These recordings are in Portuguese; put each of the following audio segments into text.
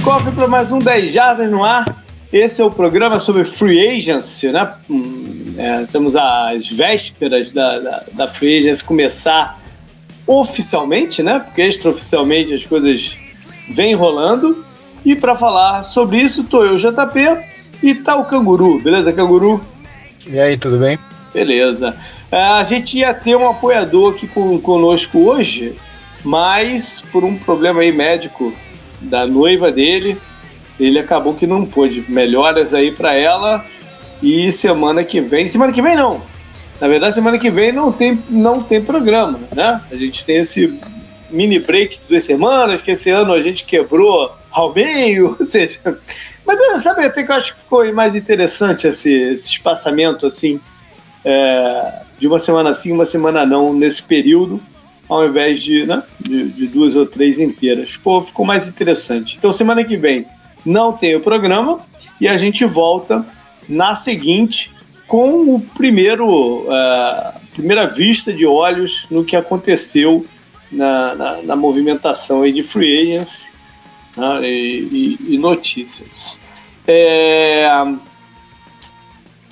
Cofre para mais um 10 Jardas no ar. Esse é o programa sobre free agency, né? Hum, é, estamos às vésperas da, da, da free agency começar oficialmente, né? Porque extraoficialmente as coisas vêm rolando. E para falar sobre isso, tô eu, JP, e tá o Canguru. Beleza, Canguru? E aí, tudo bem? Beleza. É, a gente ia ter um apoiador aqui com, conosco hoje, mas por um problema aí médico da noiva dele, ele acabou que não pôde. Melhoras aí para ela e semana que vem, semana que vem não. Na verdade, semana que vem não tem, não tem programa, né? A gente tem esse mini break de duas semanas, que esse ano a gente quebrou ao meio, ou seja. Mas sabe até que eu acho que ficou mais interessante esse, esse espaçamento assim, é, de uma semana sim, uma semana não, nesse período ao invés de, né, de, de, duas ou três inteiras. Pô, ficou mais interessante. Então, semana que vem não tem o programa e a gente volta na seguinte com o primeiro uh, primeira vista de olhos no que aconteceu na, na, na movimentação aí de free agents né, e, e, e, notícias. É,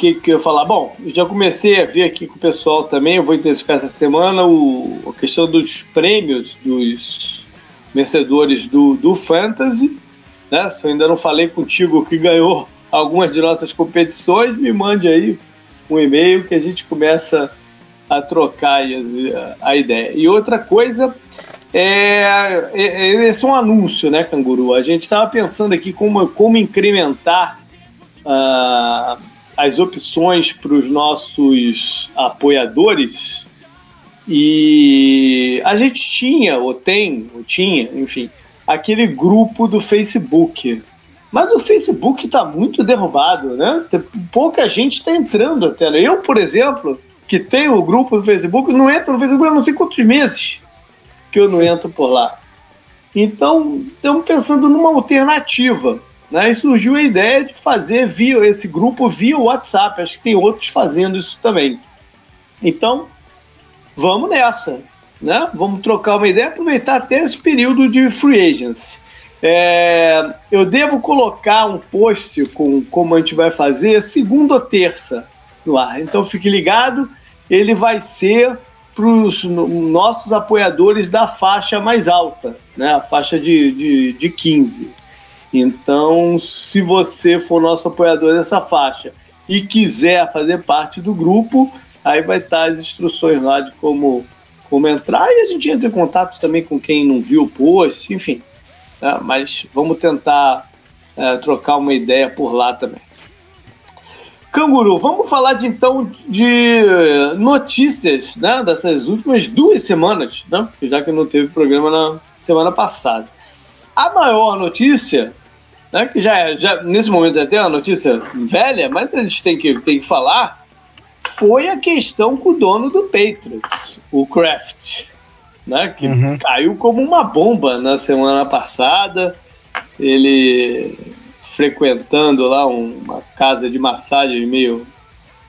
que, que eu ia falar? Bom, eu já comecei a ver aqui com o pessoal também, eu vou intensificar essa semana o, a questão dos prêmios dos vencedores do, do Fantasy. Né? Se eu ainda não falei contigo que ganhou algumas de nossas competições, me mande aí um e-mail que a gente começa a trocar a, a ideia. E outra coisa é, é, é, esse é um anúncio, né, Canguru? A gente estava pensando aqui como, como incrementar uh, as opções para os nossos apoiadores e a gente tinha, ou tem, ou tinha, enfim, aquele grupo do Facebook. Mas o Facebook está muito derrubado, né? Pouca gente está entrando até. Eu, por exemplo, que tenho o grupo do Facebook, não entro no Facebook há não sei quantos meses que eu não entro por lá. Então, estamos pensando numa alternativa. Né? E surgiu a ideia de fazer via esse grupo via WhatsApp. Acho que tem outros fazendo isso também. Então, vamos nessa. Né? Vamos trocar uma ideia, aproveitar até esse período de free agency. É, eu devo colocar um post com como a gente vai fazer segunda ou terça no ar. Então fique ligado, ele vai ser para os nossos apoiadores da faixa mais alta, né? a faixa de, de, de 15. Então, se você for nosso apoiador dessa faixa e quiser fazer parte do grupo, aí vai estar as instruções lá de como, como entrar e a gente entra em contato também com quem não viu o post, enfim. Né? Mas vamos tentar é, trocar uma ideia por lá também. Canguru, vamos falar de então de notícias né, dessas últimas duas semanas, né? já que não teve programa na semana passada. A maior notícia né, que já, é, já nesse momento é até uma notícia velha, mas a gente tem que, tem que falar, foi a questão com o dono do Patriots, o Kraft, né, que uhum. caiu como uma bomba na semana passada. Ele frequentando lá uma casa de massagem meio,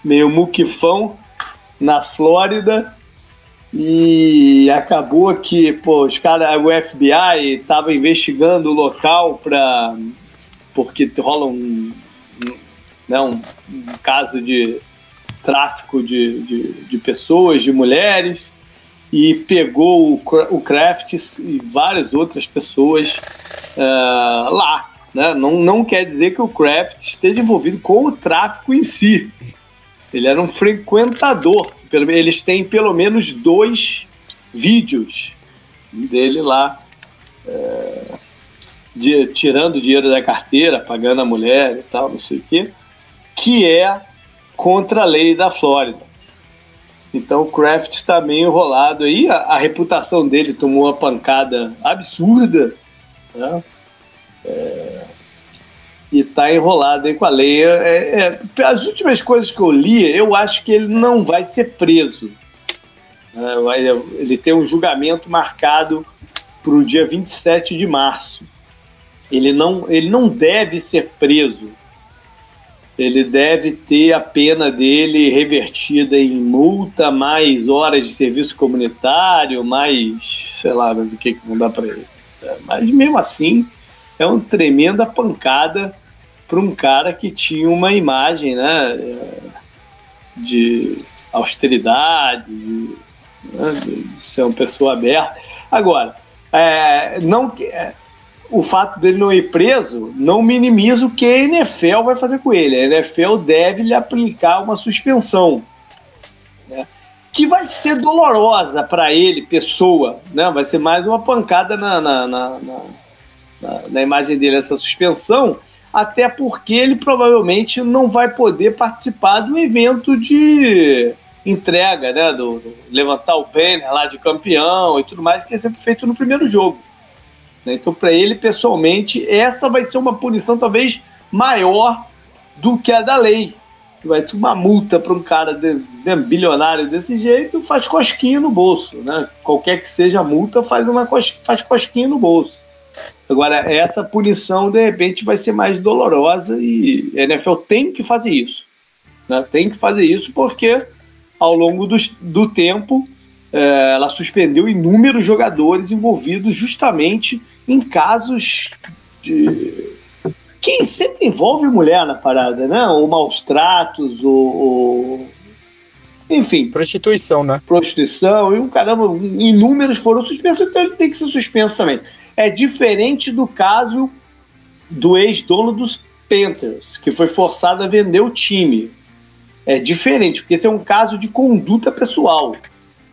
meio muquifão na Flórida e acabou que pô, os cara, o FBI estava investigando o local para porque rola um, um, né, um, um caso de tráfico de, de, de, pessoas, de mulheres, e pegou o, o Kraft e várias outras pessoas uh, lá. Né? Não, não quer dizer que o Kraft esteja envolvido com o tráfico em si. Ele era um frequentador. Eles têm pelo menos dois vídeos dele lá. Uh, de, tirando dinheiro da carteira, pagando a mulher e tal, não sei o quê, que é contra a lei da Flórida. Então o Kraft está meio enrolado aí, a, a, reputação dele tomou uma pancada absurda, né? É, e está enrolado aí com a lei. É, é, as últimas coisas que eu li, eu acho que ele não vai ser preso. É, ele tem um julgamento marcado para o dia 27 de março. Ele não, ele não deve ser preso. Ele deve ter a pena dele revertida em multa, mais horas de serviço comunitário, mais sei lá, mas o que, que vão dar para ele. É, mas mesmo assim, é uma tremenda pancada para um cara que tinha uma imagem né, de austeridade, de, né, de ser uma pessoa aberta. Agora, é, não, é, o fato dele não ir preso não minimiza o que a NFL vai fazer com ele. A NFL deve lhe aplicar uma suspensão. Né? Que vai ser dolorosa para ele, pessoa. Né? Vai ser mais uma pancada na, na, na, na, na imagem dele, essa suspensão, até porque ele provavelmente não vai poder participar do evento de entrega, né? Do, do levantar o banner lá de campeão e tudo mais, que é sempre feito no primeiro jogo. Né? Então, para ele, pessoalmente, essa vai ser uma punição talvez maior do que a da lei. Vai ter uma multa para um cara de, de, bilionário desse jeito, faz cosquinha no bolso. Né? Qualquer que seja a multa, faz, uma cos, faz cosquinha no bolso. Agora, essa punição, de repente, vai ser mais dolorosa e a NFL tem que fazer isso. Né? Tem que fazer isso porque, ao longo do, do tempo, é, ela suspendeu inúmeros jogadores envolvidos justamente em casos de que sempre envolve mulher na parada, né? Ou maus tratos, ou, ou... enfim. Prostituição, né? Prostituição, e um caramba, inúmeros foram suspensos, então ele tem que ser suspenso também. É diferente do caso do ex-dono dos Panthers, que foi forçado a vender o time. É diferente, porque esse é um caso de conduta pessoal.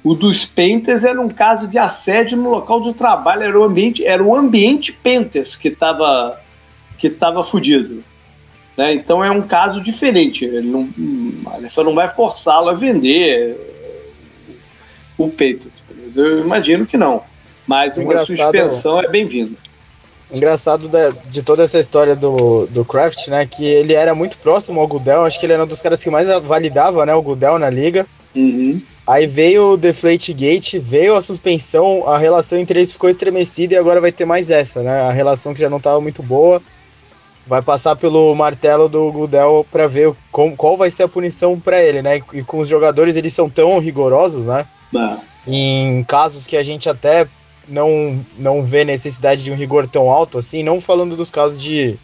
O dos Panthers era um caso de assédio no local de trabalho, era o ambiente, era o ambiente Panthers que estava que tava fudido. Né? Então é um caso diferente. Ele não, a NFL não vai forçá-lo a vender o Panthers. Eu imagino que não. Mas uma Engraçado, suspensão é bem-vinda. Engraçado da, de toda essa história do, do Kraft, né? Que ele era muito próximo ao Goodell. Acho que ele era um dos caras que mais validava né, o Goodell na liga. Uhum. Aí veio o Deflate Gate, veio a suspensão, a relação entre eles ficou estremecida e agora vai ter mais essa, né? A relação que já não estava muito boa. Vai passar pelo martelo do Gudel para ver com, qual vai ser a punição para ele, né? E com os jogadores eles são tão rigorosos, né? Bah. Em casos que a gente até não, não vê necessidade de um rigor tão alto assim, não falando dos casos de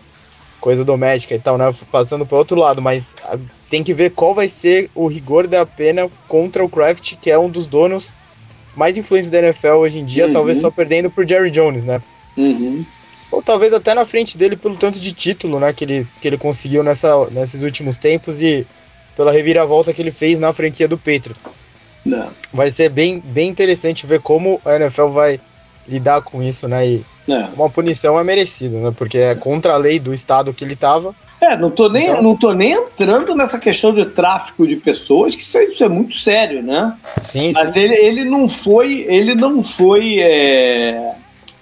coisa doméstica e tal, né? Passando para outro lado, mas tem que ver qual vai ser o rigor da pena contra o Kraft, que é um dos donos mais influentes da NFL hoje em dia, uhum. talvez só perdendo por Jerry Jones, né? Uhum. Ou talvez até na frente dele pelo tanto de título, né, que ele, que ele conseguiu nessa, nesses últimos tempos e pela reviravolta que ele fez na franquia do Patriots. Não. Vai ser bem, bem interessante ver como a NFL vai lidar com isso, né? E é. uma punição é merecida, né? Porque é contra a lei do estado que ele estava. É, não tô, nem, então... não tô nem entrando nessa questão de tráfico de pessoas, que isso, é, isso é muito sério, né? Sim, Mas sim. Ele, ele não foi, ele não foi é,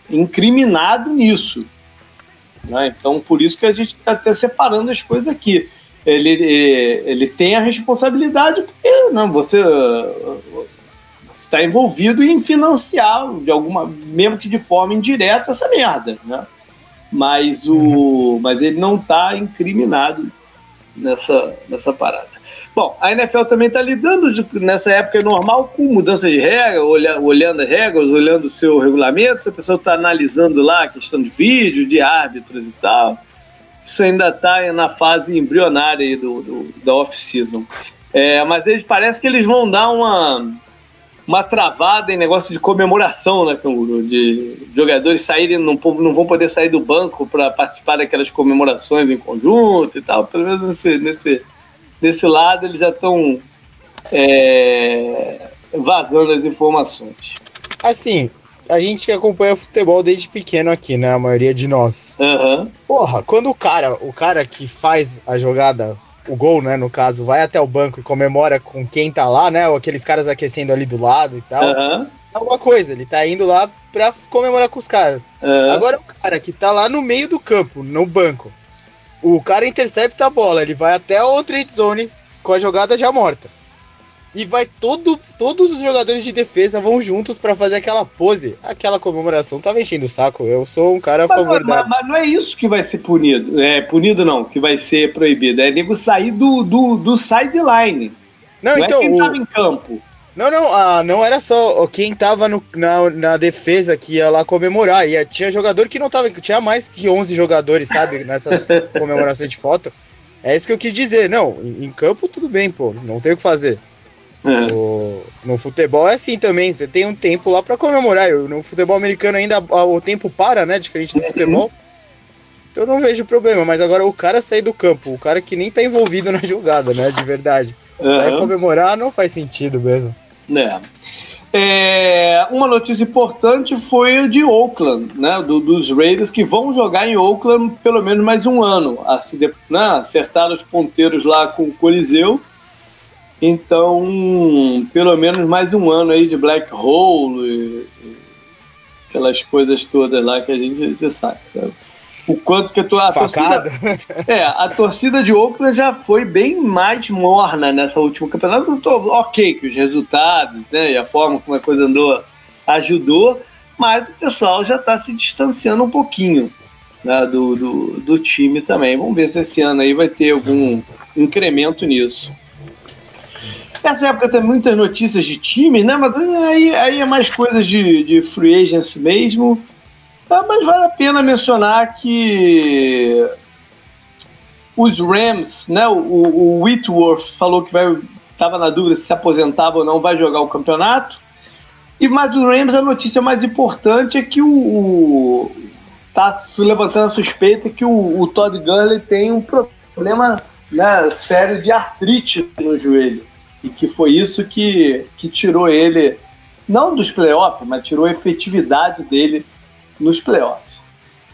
incriminado nisso. Né? Então, por isso que a gente está até separando as coisas aqui. Ele, ele tem a responsabilidade, porque não, você está envolvido em financiar, de alguma, mesmo que de forma indireta, essa merda. Né? mas, o, mas ele não está incriminado nessa, nessa parada. Bom, a NFL também está lidando de, nessa época normal com mudança de regra, olha, olhando as regras, olhando o seu regulamento, a pessoa está analisando lá a questão de vídeo, de árbitros e tal. Isso ainda está na fase embrionária do, do, da off-season. É, mas eles parece que eles vão dar uma, uma travada em negócio de comemoração, né, de jogadores saírem, não, não vão poder sair do banco para participar daquelas comemorações em conjunto e tal. Pelo menos nesse, nesse, nesse lado eles já estão é, vazando as informações. Assim, a gente acompanha futebol desde pequeno aqui, né? A maioria de nós. Uhum. Porra, quando o cara, o cara que faz a jogada o gol, né, no caso, vai até o banco e comemora com quem tá lá, né, ou aqueles caras aquecendo ali do lado e tal. Uhum. É uma coisa, ele tá indo lá pra comemorar com os caras. Uhum. Agora o cara que tá lá no meio do campo, no banco, o cara intercepta a bola, ele vai até o trade zone com a jogada já morta e vai todo, todos os jogadores de defesa vão juntos para fazer aquela pose, aquela comemoração. Tá enchendo o saco. Eu sou um cara a mas, favor mas, da. Mas não é isso que vai ser punido. É punido não, que vai ser proibido. É nego sair do, do, do sideline. Não, não então. É quem o... tava em campo. Não, não, ah, não era só quem tava no, na, na defesa que ia lá comemorar. Ia, tinha jogador que não tava. Tinha mais que 11 jogadores, sabe? Nessas comemorações de foto. É isso que eu quis dizer. Não, em, em campo tudo bem, pô. Não tem o que fazer. É. O, no futebol é assim também. Você tem um tempo lá para comemorar. Eu, no futebol americano ainda o tempo para, né? Diferente do uhum. futebol. Então eu não vejo problema. Mas agora o cara sair do campo, o cara que nem tá envolvido na jogada, né? De verdade. Uhum. Vai comemorar não faz sentido mesmo. É. É, uma notícia importante foi o de Oakland, né, do, dos Raiders que vão jogar em Oakland pelo menos mais um ano. Assim, né, acertaram os ponteiros lá com o Coliseu. Então, pelo menos mais um ano aí de Black Hole, e, e aquelas coisas todas lá que a gente já sabe, sabe? o quanto que a, tua, a torcida. É, a torcida de Oakland já foi bem mais morna nessa última campeonato. Ok, que os resultados né, e a forma como a coisa andou ajudou, mas o pessoal já está se distanciando um pouquinho né, do, do, do, time também. Vamos ver se esse ano aí vai ter algum incremento nisso. Nessa época tem muitas notícias de time, né? Mas aí, aí é mais coisas de, de free agents mesmo. Ah, mas vale a pena mencionar que os Rams, né? O, o Whitworth falou que vai estava na dúvida se se aposentava ou não, vai jogar o campeonato. E mais dos Rams, a notícia mais importante é que o, o tá se levantando a suspeita que o, o Todd Gurley tem um problema né, sério de artrite no joelho e que foi isso que, que tirou ele não dos playoffs, mas tirou a efetividade dele nos playoffs.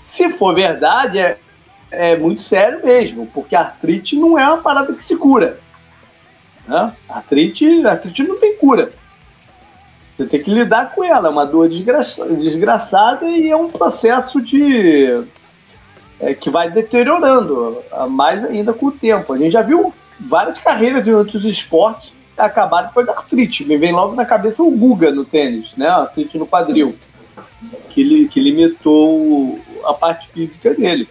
Se for verdade, é, é muito sério mesmo, porque artrite não é uma parada que se cura. Né? Artrite, artrite não tem cura. Você tem que lidar com ela, é uma dor desgraça, desgraçada e é um processo de é, que vai deteriorando mais ainda com o tempo. A gente já viu várias carreiras de outros esportes acabarem com artrite. Me vem logo na cabeça o Guga no tênis, né? Artrite no quadril que, que limitou a parte física dele.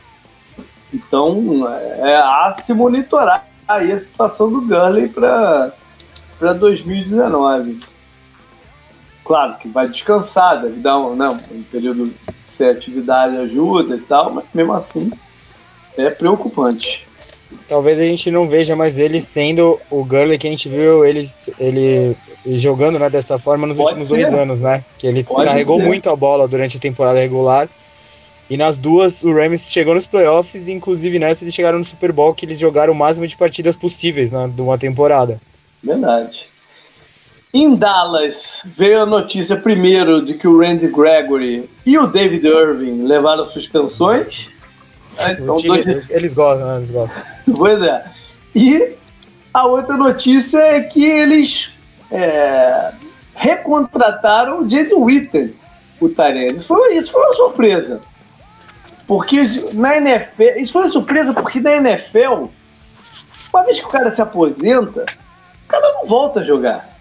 Então, é, há se monitorar aí a situação do Gurley para 2019. Claro que vai descansar, deve dar um, não, um período sem atividade ajuda e tal, mas mesmo assim é preocupante. Talvez a gente não veja mais ele sendo o Gurley que a gente viu ele, ele jogando né, dessa forma nos Pode últimos ser. dois anos, né? Que ele Pode carregou ser. muito a bola durante a temporada regular. E nas duas, o Rams chegou nos playoffs, e inclusive nessa eles chegaram no Super Bowl, que eles jogaram o máximo de partidas possíveis né, de uma temporada. Verdade. Em Dallas, veio a notícia primeiro de que o Randy Gregory e o David Irving levaram suspensões. Então, time, dois... Eles gostam, eles gostam. pois é. E a outra notícia é que eles é, recontrataram o Jason Witten, o Tyrene. Isso foi, isso foi uma surpresa. Porque na NFL. Isso foi uma surpresa porque na NFL, uma vez que o cara se aposenta, o cara não volta a jogar.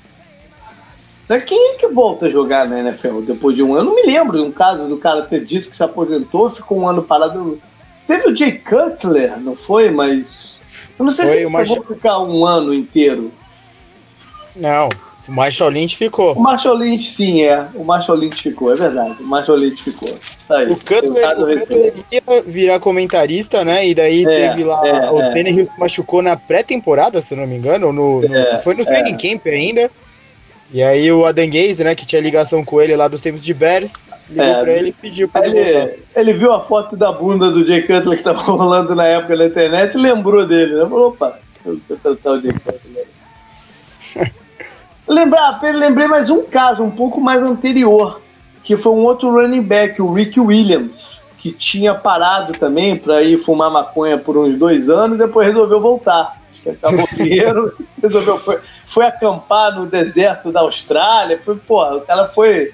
Né? Quem é que volta a jogar na NFL depois de um ano? Eu não me lembro de um caso do cara ter dito que se aposentou, ficou um ano parado. Teve o Jay Cutler, não foi? Mas. Eu não sei foi se ele Marshall... ficar um ano inteiro. Não, o Marshall Lynch ficou. O Marshall Lynch, sim, é. O Marshall Lynch ficou, é verdade. O Marshall Lynch ficou. Aí, o Cutler, o Cutler ia virar comentarista, né? E daí é, teve lá. É, o é. Tannehill se machucou na pré-temporada, se não me engano. No, no é, foi no training é. camp ainda. E aí o Gaze, né, que tinha ligação com ele lá dos tempos de Bears, ligou é, pra ele e pediu pra ele, ele voltar. Ele viu a foto da bunda do Jay Cutler que tava rolando na época na internet e lembrou dele, né? Falou, opa, eu vou o Jay Cutler. Lembrar, lembrei mais um caso um pouco mais anterior, que foi um outro running back, o Rick Williams, que tinha parado também para ir fumar maconha por uns dois anos, depois resolveu voltar. Acabou o dinheiro, resolveu foi, foi acampar no deserto da Austrália, foi, porra, o cara foi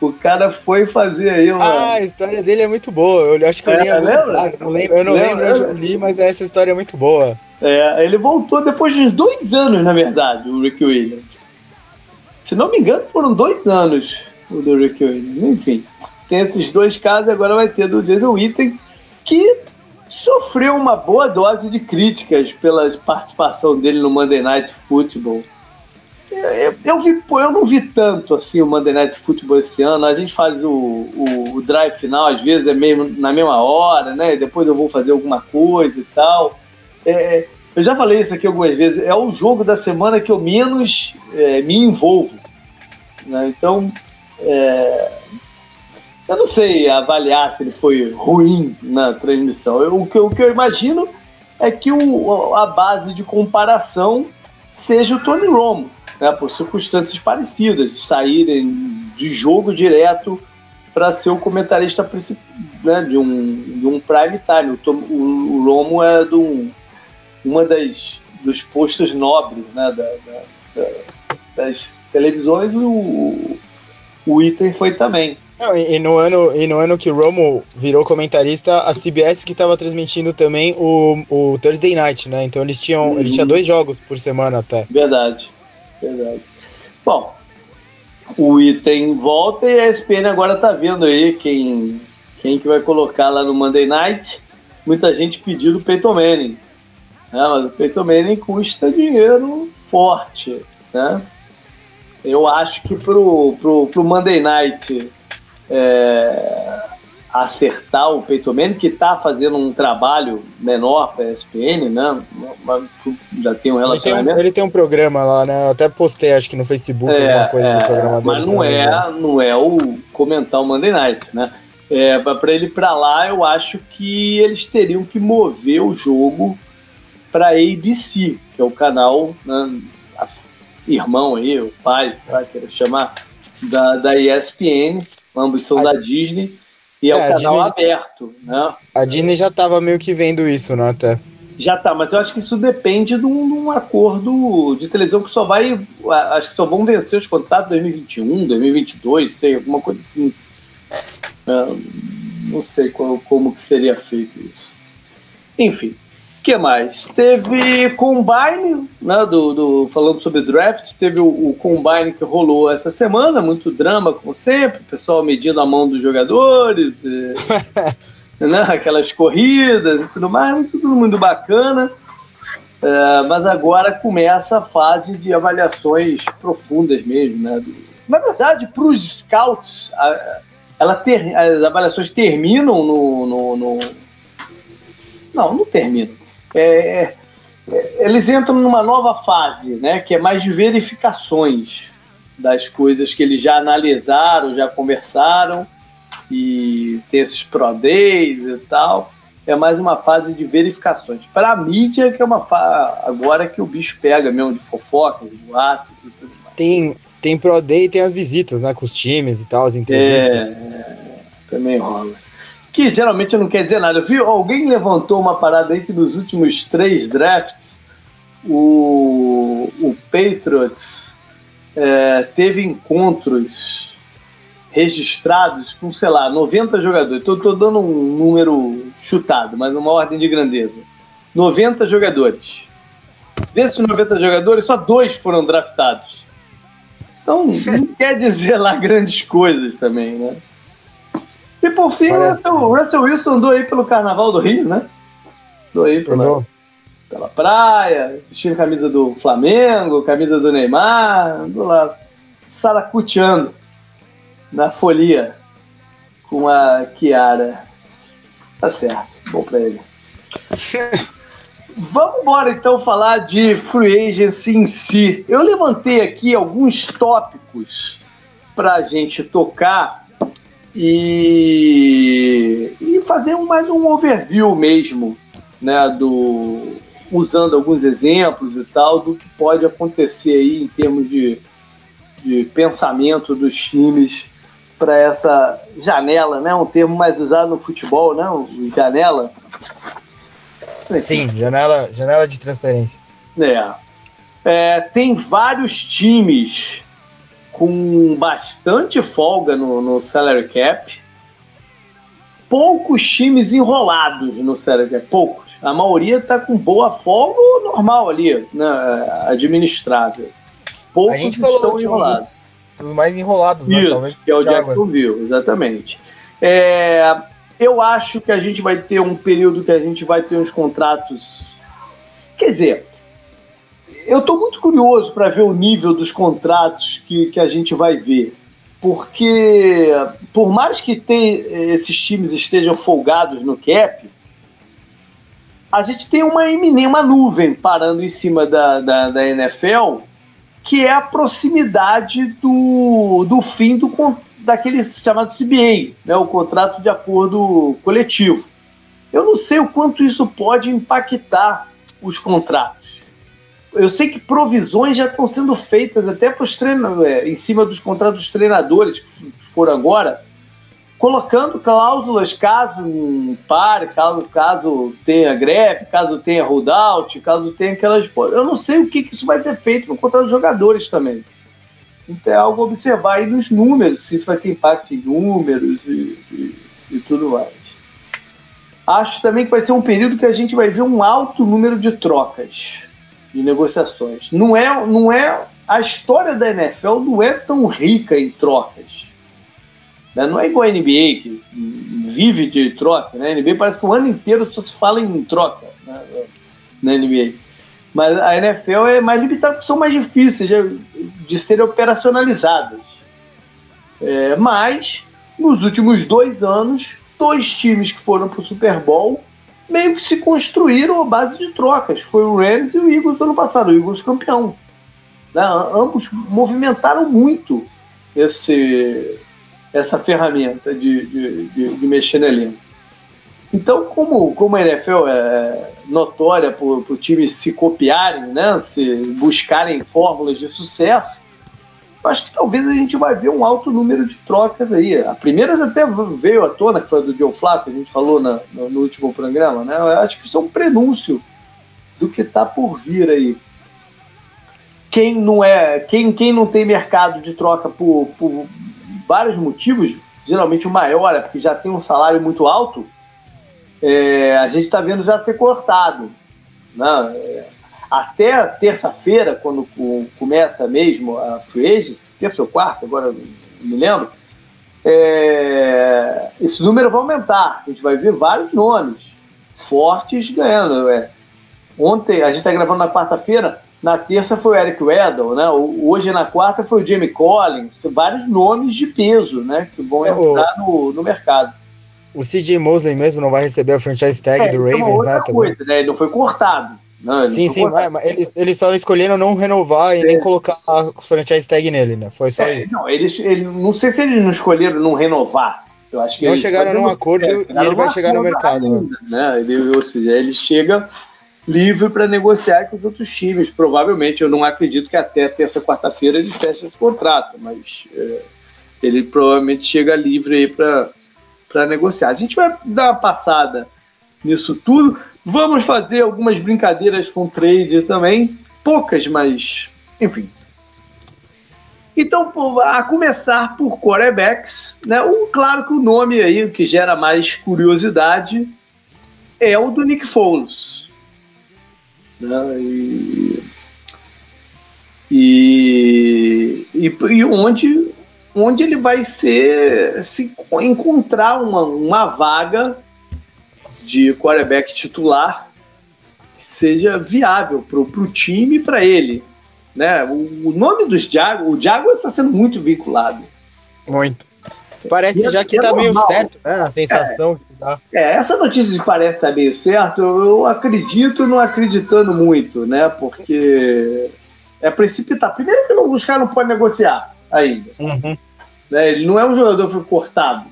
o cara foi fazer aí uma... Ah, a história dele é muito boa. Eu acho que eu li é, lembra? Eu não lembro, eu não lembro onde eu li, mas essa história é muito boa. É, ele voltou depois de dois anos, na verdade, o Rick Williams. Se não me engano, foram dois anos o do Rick Williams. Enfim, tem esses dois casos, agora vai ter do Jason Witten, que sofreu uma boa dose de críticas pela participação dele no Monday Night Football. eu, eu, vi, eu não vi tanto assim o Monday Night Football esse ano. A gente faz o, o, o drive final, às vezes é mesmo na mesma hora, né? Depois eu vou fazer alguma coisa e tal. É, eu já falei isso aqui algumas vezes. É o jogo da semana que eu menos é, me envolvo. Né? Então, é, eu não sei avaliar se ele foi ruim na transmissão. Eu, o, que, o que eu imagino é que o, a base de comparação seja o Tony Romo, né, por circunstâncias parecidas, de saírem de jogo direto para ser o comentarista né, de, um, de um prime time. O, o, o Romo é do, uma das dos postos nobres né, da, da, da, das televisões, o, o foi também. Não, e, no ano, e no ano que o Romo virou comentarista, a CBS que estava transmitindo também o, o Thursday Night, né? Então eles tinham, uhum. ele tinha dois jogos por semana até. Verdade, verdade. Bom, o item volta e a ESPN agora tá vendo aí quem, quem que vai colocar lá no Monday Night. Muita gente pedindo o Peyton Manning. Né? Mas o Peyton Manning custa dinheiro forte, né? Eu acho que pro, pro, pro Monday Night é, acertar o Peyton Manning, que está fazendo um trabalho menor para a ESPN, né? Já tem um relacionamento. Ele tem um, ele tem um, programa lá, né? Eu até postei, acho que no Facebook, é, alguma coisa é, do programa dele. Mas não é, não é o comentar o Monday Night, né? É, para ele para lá, eu acho que eles teriam que mover o jogo para ABC, que é o canal né, irmão aí, o pai, vai querer chamar, da, da ESPN, ambos são a... da Disney, e é, é o canal Disney... aberto, né? A Disney já estava meio que vendo isso, né, até. Já tá, mas eu acho que isso depende de um, de um, acordo de televisão que só vai. Acho que só vão vencer os contratos 2021, 2022, sei, alguma coisa assim. É, não sei como que seria feito isso. Enfim que mais? Teve Combine, né, do, do, falando sobre draft, teve o, o, Combine que rolou essa semana, muito drama, como sempre, o pessoal medindo a mão dos jogadores, e, né, aquelas corridas e tudo mais, tudo muito bacana. É, mas agora começa a fase de avaliações profundas mesmo. Né? Na verdade, para os scouts, a, ela ter, as avaliações terminam no, no, no não, não terminam é, é, eles entram numa nova fase, né, que é mais de verificações das coisas que eles já analisaram, já conversaram e tem esses Pro Days e tal. É mais uma fase de verificações. Para a mídia, que é uma fase agora que o bicho pega mesmo de fofoca, de boatos e tudo mais. Tem, tem Pro Day e tem as visitas, né, com os times e tal, as entrevistas. É, também rola que geralmente não quer dizer nada. Eu vi, alguém levantou uma parada aí que nos últimos três drafts o, o Patriots é, teve encontros registrados com, sei lá, 90 jogadores. Estou dando um número chutado, mas uma ordem de grandeza. 90 jogadores. Desses 90 jogadores, só dois foram draftados. Então, não quer dizer lá grandes coisas também, né? E por fim, Parece... o Russell, Wilson andou aí pelo Carnaval do Rio, né? Andou aí pela, pela praia, vestindo camisa do Flamengo, camisa do Neymar, andou lá saracuteando na folia com a Kiara. Tá certo, bom pra ele. Vamos embora então falar de free agency em si. Eu levantei aqui alguns tópicos para a gente tocar e, e fazer um, mais um overview mesmo, né, do, usando alguns exemplos e tal, do que pode acontecer aí em termos de, de pensamento dos times para essa janela, né, um termo mais usado no futebol, né, janela. Sim, janela, janela de transferência. É. é tem vários times com bastante folga no, no salary cap. Poucos times enrolados no salary cap, poucos. A maioria está com boa folga ou normal ali, né, administrável. Poucos a gente falou enrolados. Um dos, mais enrolados, né? Isso, Talvez que é o Jacksonville, exatamente. É, eu acho que a gente vai ter um período que a gente vai ter uns contratos. Quer dizer, eu estou muito curioso para ver o nível dos contratos que, que a gente vai ver. Porque, por mais que tem, esses times estejam folgados no cap, a gente tem uma, uma nuvem parando em cima da, da, da NFL, que é a proximidade do, do fim do, daquele chamado CBA, né, o contrato de acordo coletivo. Eu não sei o quanto isso pode impactar os contratos. Eu sei que provisões já estão sendo feitas até para os treinadores, é, em cima dos contratos dos treinadores que foram agora, colocando cláusulas caso pare, caso, caso tenha greve, caso tenha holdout, caso tenha aquelas. Eu não sei o que, que isso vai ser feito no contrato dos jogadores também. Então é algo a observar aí nos números, se isso vai ter impacto em números e, e, e tudo mais. Acho também que vai ser um período que a gente vai ver um alto número de trocas, de negociações. Não é, não é a história da NFL não é tão rica em trocas. Né? Não é igual a NBA que vive de troca. Né? A NBA parece que o ano inteiro só se fala em troca né? na NBA. Mas a NFL é mais limitada porque são mais difíceis de, de serem operacionalizadas. É, mas, nos últimos dois anos, dois times que foram para o Super Bowl meio que se construíram à base de trocas. Foi o Rams e o Eagles no ano passado, o Eagles campeão. Né? Ambos movimentaram muito esse, essa ferramenta de, de, de, de mexer no elenco. Então, como, como a NFL é notória por, por times se copiarem, né, se buscarem fórmulas de sucesso, acho que talvez a gente vai ver um alto número de trocas aí. A primeira até veio à tona, que foi a do Joe Flacco, a gente falou na, no, no, último programa, né? Eu acho que isso é um prenúncio do que está por vir aí. Quem não é, quem, quem não tem mercado de troca por, por vários motivos, geralmente o maior é porque já tem um salário muito alto, é, a gente está vendo já ser cortado. Né? Até terça-feira, quando começa mesmo a Free Agents, terça ou quarta, agora não me lembro, é, esse número vai aumentar. A gente vai ver vários nomes fortes ganhando. É. Ontem, a gente está gravando na quarta-feira, na terça foi o Eric Weddle, né? Hoje na quarta foi o Jamie Collins, vários nomes de peso, né? Que vão é, entrar no, no mercado. O CJ Mosley mesmo não vai receber a franchise tag é, do Ravens, é outra né? Coisa, né? Ele não foi cortado. Não, sim, sim, mas eles, eles só escolheram não renovar e nem colocar a franchise tag nele, né? Foi só é, isso. Não, eles, ele, não sei se eles não escolheram não renovar. Eu acho que não chegaram num acordo é, e ele vai chegar no mercado. Ainda, né? Ele, ou seja, ele chega livre para negociar com os outros times. Provavelmente, eu não acredito que até terça, quarta-feira ele feche esse contrato, mas é, ele provavelmente chega livre aí para negociar. A gente vai dar uma passada nisso tudo. Vamos fazer algumas brincadeiras com trade também, poucas, mas enfim. Então, a começar por quarterbacks, né? Um, claro que o nome aí que gera mais curiosidade é o do Nick Foles. Né? E, e, e, e onde onde ele vai ser se encontrar uma, uma vaga de quarterback titular seja viável para o time e para ele. Né? O, o, nome dos Jaguars, o Jaguars está sendo muito vinculado. Muito. Parece já que está é meio certo, né? A sensação é, que dá. É, essa notícia de parece estar tá meio certo, eu acredito não acreditando muito, né? Porque é precipitar. Primeiro que não, os caras não podem negociar ainda. Uhum. Né? Ele não é um jogador que foi cortado.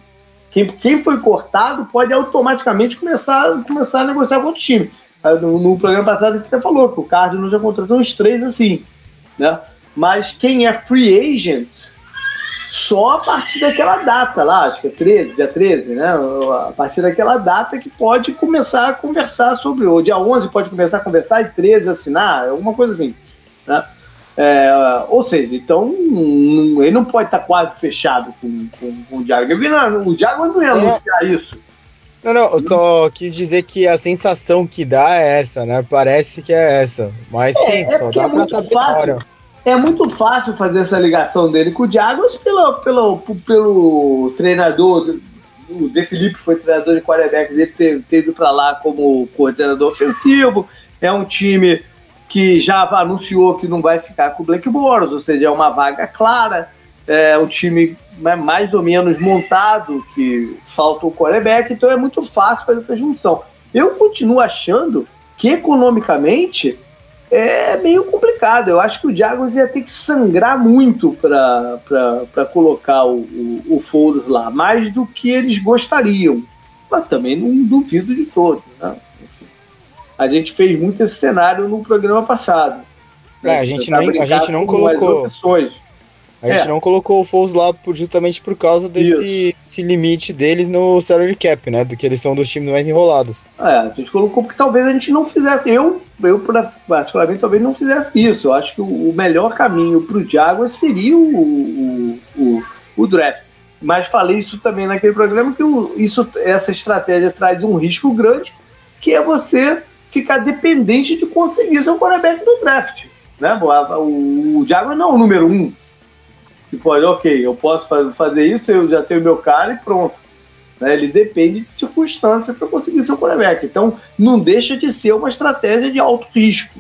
Quem, quem foi cortado pode automaticamente começar, começar a negociar com outro time. No, no programa passado a gente até falou que o Cardinals já contratou uns três assim. Né? Mas quem é free agent só a partir daquela data lá, acho que é 13, dia 13, né? A partir daquela data que pode começar a conversar sobre. O dia 11 pode começar a conversar e 13 assinar, alguma coisa assim. Né? É, ou seja, então ele não pode estar quase fechado com, com, com o Jaguar. O Jaguar não ia é. anunciar isso. Não, não, eu só quis dizer que a sensação que dá é essa, né? Parece que é essa. Mas é, sim, é só dá é muito fácil. É muito fácil fazer essa ligação dele com o Jaguars pelo, pelo, pelo treinador. O De Felipe foi treinador de quarterbacks, ele ter, ter ido para lá como coordenador ofensivo. É um time que já anunciou que não vai ficar com o Blake Boros, ou seja, é uma vaga clara, é um time né, mais ou menos montado, que falta o quarterback, então é muito fácil fazer essa junção. Eu continuo achando que economicamente é meio complicado. Eu acho que o Jaguars ia ter que sangrar muito para colocar o, o, o lá, mais do que eles gostariam. Mas também não duvido de todo. Né? A gente fez muito esse cenário no programa passado. É, a gente não, a gente não colocou. A gente é. não colocou o Foles lá justamente por causa desse, desse, limite deles no salary cap, né? Do que eles são dos times mais enrolados. É, a gente colocou porque talvez a gente não fizesse. Eu, eu particularmente, talvez não fizesse isso. Eu acho que o, melhor caminho para o Jaguars seria o, o, o, o, draft. Mas falei isso também naquele programa que o, isso, essa estratégia traz um risco grande, que é você ficar dependente de conseguir seu quarterback no draft. Né? O, o não é o número um e pode, ok, eu posso fazer isso, eu já tenho meu cara e pronto. Né? Ele depende de circunstâncias para conseguir seu quarterback. Então, não deixa de ser uma estratégia de alto risco.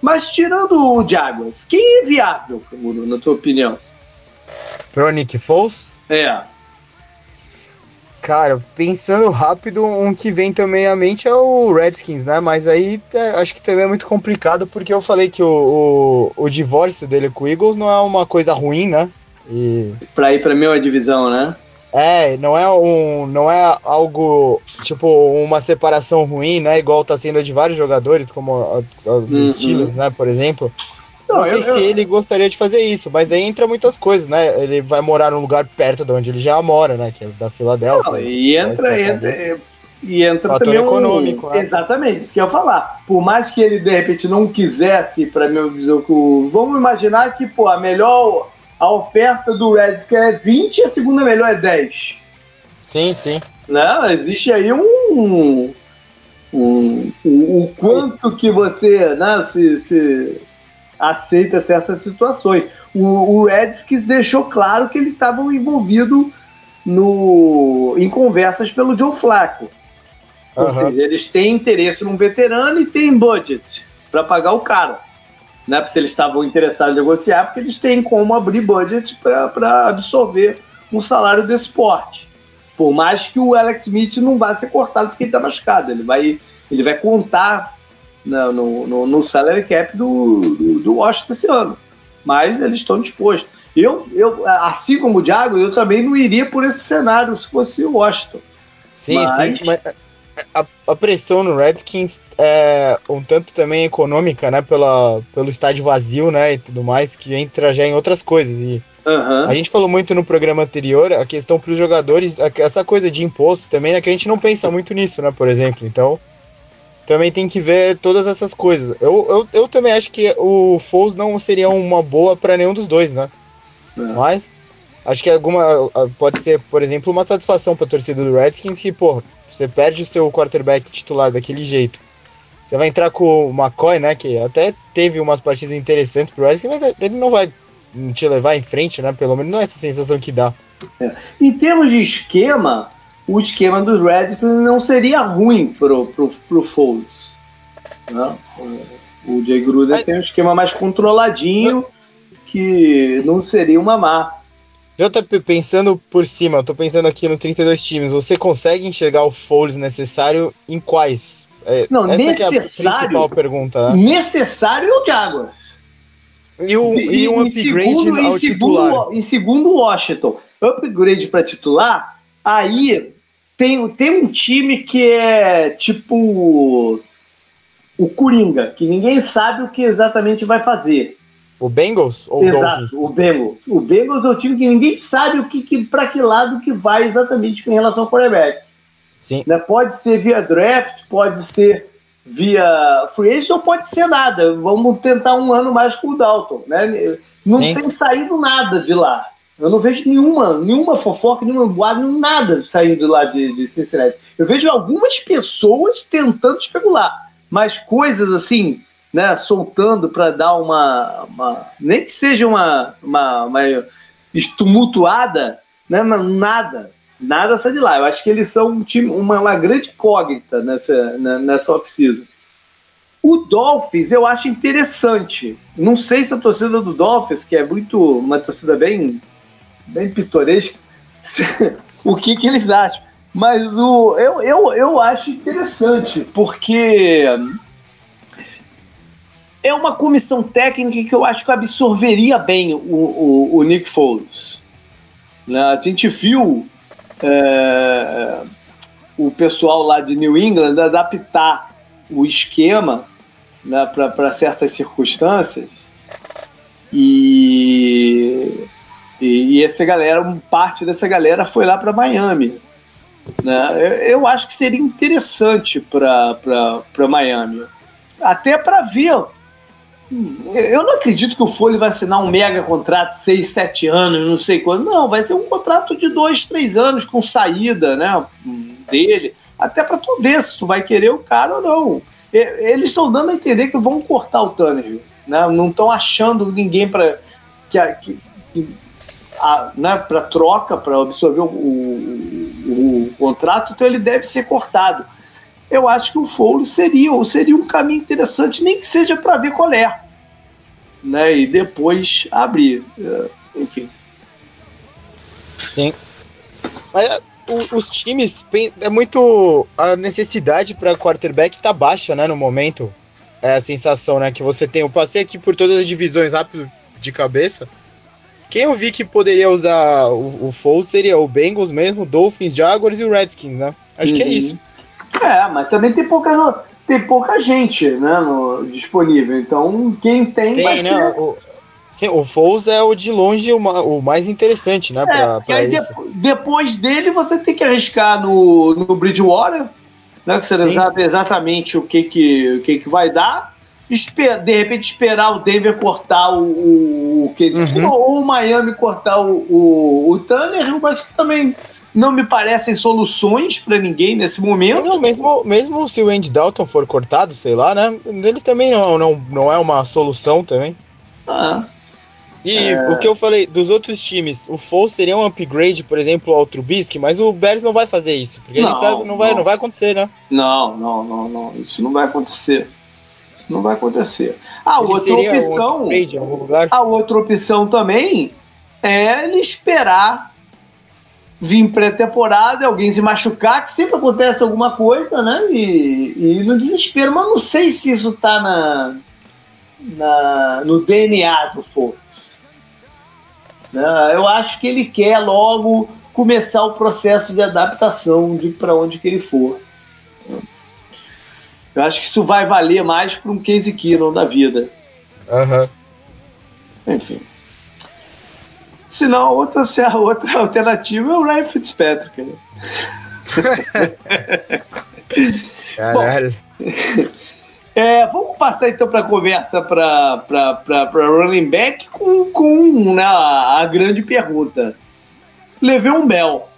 Mas tirando o Jaguars, quem é viável, na tua opinião? Pro Nick Foles? É. Cara, pensando rápido, um que vem também à mente é o Redskins, né? Mas aí é, acho que também é muito complicado porque eu falei que o, o, o divórcio dele com o Eagles não é uma coisa ruim, né? E... Pra ir pra mesma divisão, né? É, não é um, não é algo tipo uma separação ruim, né? Igual tá sendo de vários jogadores, como a, a uhum. Steelers, né? Por exemplo. Não, não sei eu, se eu... ele gostaria de fazer isso, mas aí entra muitas coisas, né? Ele vai morar num lugar perto de onde ele já mora, né? Que é da Filadélfia. Não, e entra, entra, e entra Fator também econômico. Um... É. Exatamente, isso que eu ia falar. Por mais que ele de repente não quisesse, para mim, vamos imaginar que pô, a melhor a oferta do Reds é 20 e a segunda melhor é 10. Sim, sim. Não, existe aí um, um, um, um o quanto que você né, se, se aceita certas situações. O, o Redskins deixou claro que ele estava envolvido no, em conversas pelo Joe Flacco. Ou uhum. seja, eles têm interesse num veterano e têm budget para pagar o cara. Né? Se eles estavam interessados em negociar, porque eles têm como abrir budget para absorver um salário desse porte. Por mais que o Alex Smith não vá ser cortado porque ele está machucado, ele vai, ele vai contar no, no, no salary cap do, do, do Washington esse ano. Mas eles estão dispostos. Eu, eu, assim como o Thiago, eu também não iria por esse cenário se fosse o Washington. Sim, mas... sim, mas a, a, pressão no Redskins é um tanto também econômica, né? Pela, pelo estádio vazio, né? E tudo mais, que entra já em outras coisas. E uhum. a gente falou muito no programa anterior, a questão para os jogadores, essa coisa de imposto também, né? Que a gente não pensa muito nisso, né? Por exemplo. Então, também tem que ver todas essas coisas. Eu, eu, eu também acho que o Foles não seria uma boa para nenhum dos dois, né? É. Mas acho que alguma pode ser, por exemplo, uma satisfação para a torcida do Redskins que, pô, você perde o seu quarterback titular daquele jeito. Você vai entrar com o McCoy, né, que até teve umas partidas interessantes pro Redskins, mas ele não vai te levar em frente, né? Pelo menos não é essa sensação que dá. É. Em termos de esquema, o esquema dos Redskins não seria ruim pro, pro, pro Foles. Né? O Jay Gruden tem um esquema mais controladinho que não seria uma má. JP, pensando por cima, tô pensando aqui nos 32 times, você consegue enxergar o Foles necessário em quais? É, não, necessário. É a pergunta. Né? Necessário é o Jaguars. E, o, e, e um upgrade segundo, ao em segundo, Em segundo Washington, upgrade para titular, aí tem, tem um time que é tipo o Coringa, que ninguém sabe o que exatamente vai fazer. O Bengals ou Exato, Dolphins? o Bengals. O Bengals é o time que ninguém sabe o que, que para que lado que vai exatamente em relação ao quarterback. Sim. Né? Pode ser via draft, pode ser via free agent ou pode ser nada. Vamos tentar um ano mais com o Dalton. Né? Não Sim. tem saído nada de lá. Eu não vejo nenhuma, nenhuma fofoca, nenhuma boato, nada saindo lá de, de Cincinnati. Eu vejo algumas pessoas tentando especular, mas coisas assim, né, soltando para dar uma, uma, nem que seja uma, uma, uma estumultuada, né, nada, nada sai de lá. Eu acho que eles são um time, uma, uma grande incógnita nessa, nessa off-season. O Dolphins eu acho interessante. Não sei se a torcida do Dolphins, que é muito uma torcida bem, bem pitoresca, o que, que eles acham. Mas o, eu, eu, eu acho interessante, porque é uma comissão técnica que eu acho que absorveria bem o, o, o Nick Foles. Né? A gente viu é, o pessoal lá de New England adaptar o esquema né, para certas circunstâncias. E, e, e, essa galera, parte dessa galera foi lá para Miami. Né? Eu, eu, acho que seria interessante para Miami. Até para ver. Eu não acredito que o Foley vai assinar um mega contrato, seis, sete anos, não sei quando. Não, vai ser um contrato de dois, três anos com saída né, dele. Até para tu ver se tu vai querer o cara ou não eles estão dando a entender que vão cortar o Tannehill, né? Não estão achando ninguém para que, que né, para troca, para absorver o, o, o, contrato, então ele deve ser cortado. Eu acho que o Foles seria, seria um caminho interessante, nem que seja para ver qual é, né? E depois abrir, é, enfim. Sim. Mas o, os times é muito a necessidade para quarterback tá baixa, né, no momento. É a sensação, né, que você tem. Eu passei aqui por todas as divisões rápido de cabeça. Quem eu vi que poderia usar o, o Foles seria o Bengals mesmo, Dolphins, Jaguars e o Redskins, né? Acho uhum. que é uhum. isso. É, mas também tem pouca, tem pouca gente, né, no, disponível. Então, quem tem, tem vai né? O, Sim, o Foles é o de longe o, o mais interessante, né? Pra, é, pra aí isso. De, depois dele você tem que arriscar no, no Bridgewater, né? Que você não sabe exatamente o que, que, o que, que vai dar. Esper, de repente esperar o Denver cortar o, o, o Case uhum. ou o Miami cortar o, o, o Tanner, mas que também não me parecem soluções para ninguém nesse momento. Não, mesmo, mesmo se o Andy Dalton for cortado, sei lá, né? Ele também não, não, não é uma solução também. Ah. E é... o que eu falei dos outros times, o Foles teria um upgrade, por exemplo, ao Trubisky, mas o Bears não vai fazer isso, porque não, a gente sabe que não vai, não. não vai acontecer, né? Não, não, não, não. Isso não vai acontecer. Não vai acontecer. A ele outra opção. A outra opção também é ele esperar vir pré-temporada, alguém se machucar, que sempre acontece alguma coisa, né? E, e no desespero, mas não sei se isso tá na, na no DNA do Foles. Né? Eu acho que ele quer logo começar o processo de adaptação de para onde que ele for. Eu acho que isso vai valer mais para um Casey Keenum da vida. Uhum. Enfim. Se não, outra, a outra alternativa é o Ryan Fitzpatrick. Né? Caralho. Bom, é, vamos passar então para a conversa para running back com, com né, a grande pergunta. Le'Veon Bell.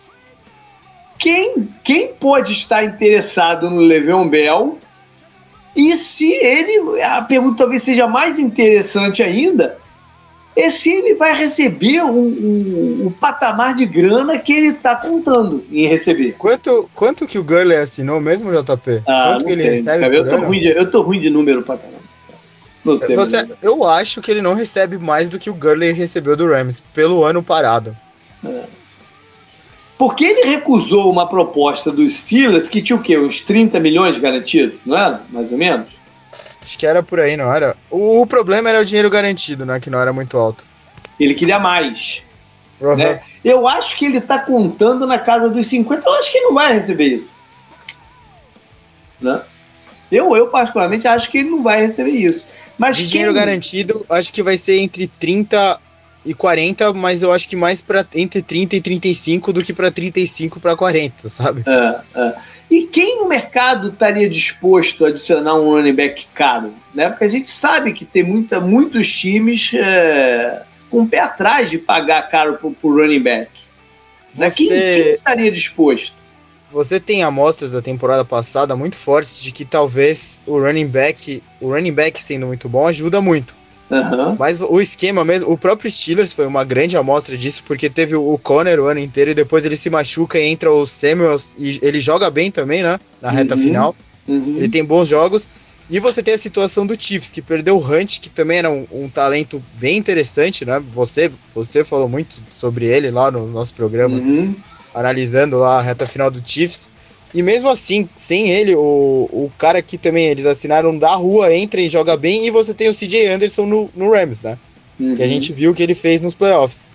Quem, quem pode estar interessado no Le'Veon Bell? E se ele, a pergunta talvez seja mais interessante ainda, é se ele vai receber um, um, um patamar de grana que ele está contando em receber. Quanto, quanto que o Gurley assinou mesmo, JP? Ah, quanto que ele tem, recebe? Eu tô, ruim de, eu tô ruim de número pra caramba. Você, eu acho que ele não recebe mais do que o Gurley recebeu do Rams pelo ano parado. É. Porque ele recusou uma proposta dos Steelers que tinha o quê? Uns 30 milhões garantidos, não era? Mais ou menos? Acho que era por aí, não era? O, problema era o dinheiro garantido, né? Que não era muito alto. Ele queria mais. Uhum. Né? Eu acho que ele tá contando na casa dos 50. Eu acho que ele não vai receber isso. Né? Eu, eu, particularmente, acho que ele não vai receber isso. Mas De dinheiro garantido, acho que vai ser entre 30 e 40, mas eu acho que mais para entre 30 e 35 do que para 35 para 40, sabe? É, é. E quem no mercado estaria disposto a adicionar um running back caro? Né? Porque a gente sabe que tem muita, muitos times é, com o pé atrás de pagar caro por, por running back. Né? Você... Quem, quem estaria disposto? Você tem amostras da temporada passada muito fortes de que talvez o running back, o running back sendo muito bom, ajuda muito. Uhum. Mas o esquema mesmo, o próprio Steelers foi uma grande amostra disso, porque teve o Conner o ano inteiro e depois ele se machuca e entra o Samuels e ele joga bem também, né? Na reta uhum. final. Uhum. Ele tem bons jogos. E você tem a situação do Chiefs, que perdeu o Hunt, que também era um, um, talento bem interessante, né? Você, você falou muito sobre ele lá nos nossos programas, uhum. analisando lá a reta final do Chiefs. E mesmo assim, sem ele, o, o cara que também eles assinaram da rua entra e joga bem, e você tem o CJ Anderson no, no Rams, né? Uhum. Que a gente viu que ele fez nos playoffs.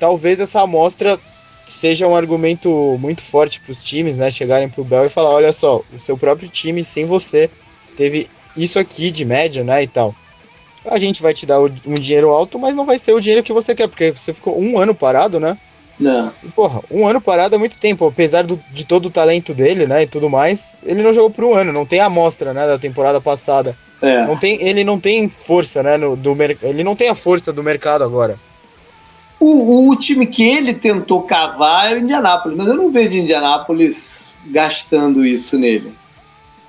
Talvez essa amostra seja um argumento muito forte para os times, né? Chegarem para o Bell e falar: olha só, o seu próprio time sem você teve isso aqui de média, né, e tal. A gente vai te dar um dinheiro alto, mas não vai ser o dinheiro que você quer, porque você ficou um ano parado, né? Não. E, porra, um ano parado é muito tempo, apesar do, de todo o talento dele, né, e tudo mais, ele não jogou por um ano, não tem a amostra, né, da temporada passada. É. Não tem, ele não tem força, né, no, do, ele não tem a força do mercado agora. O, o time que ele tentou cavar é o Indianápolis, mas eu não vejo Indianápolis gastando isso nele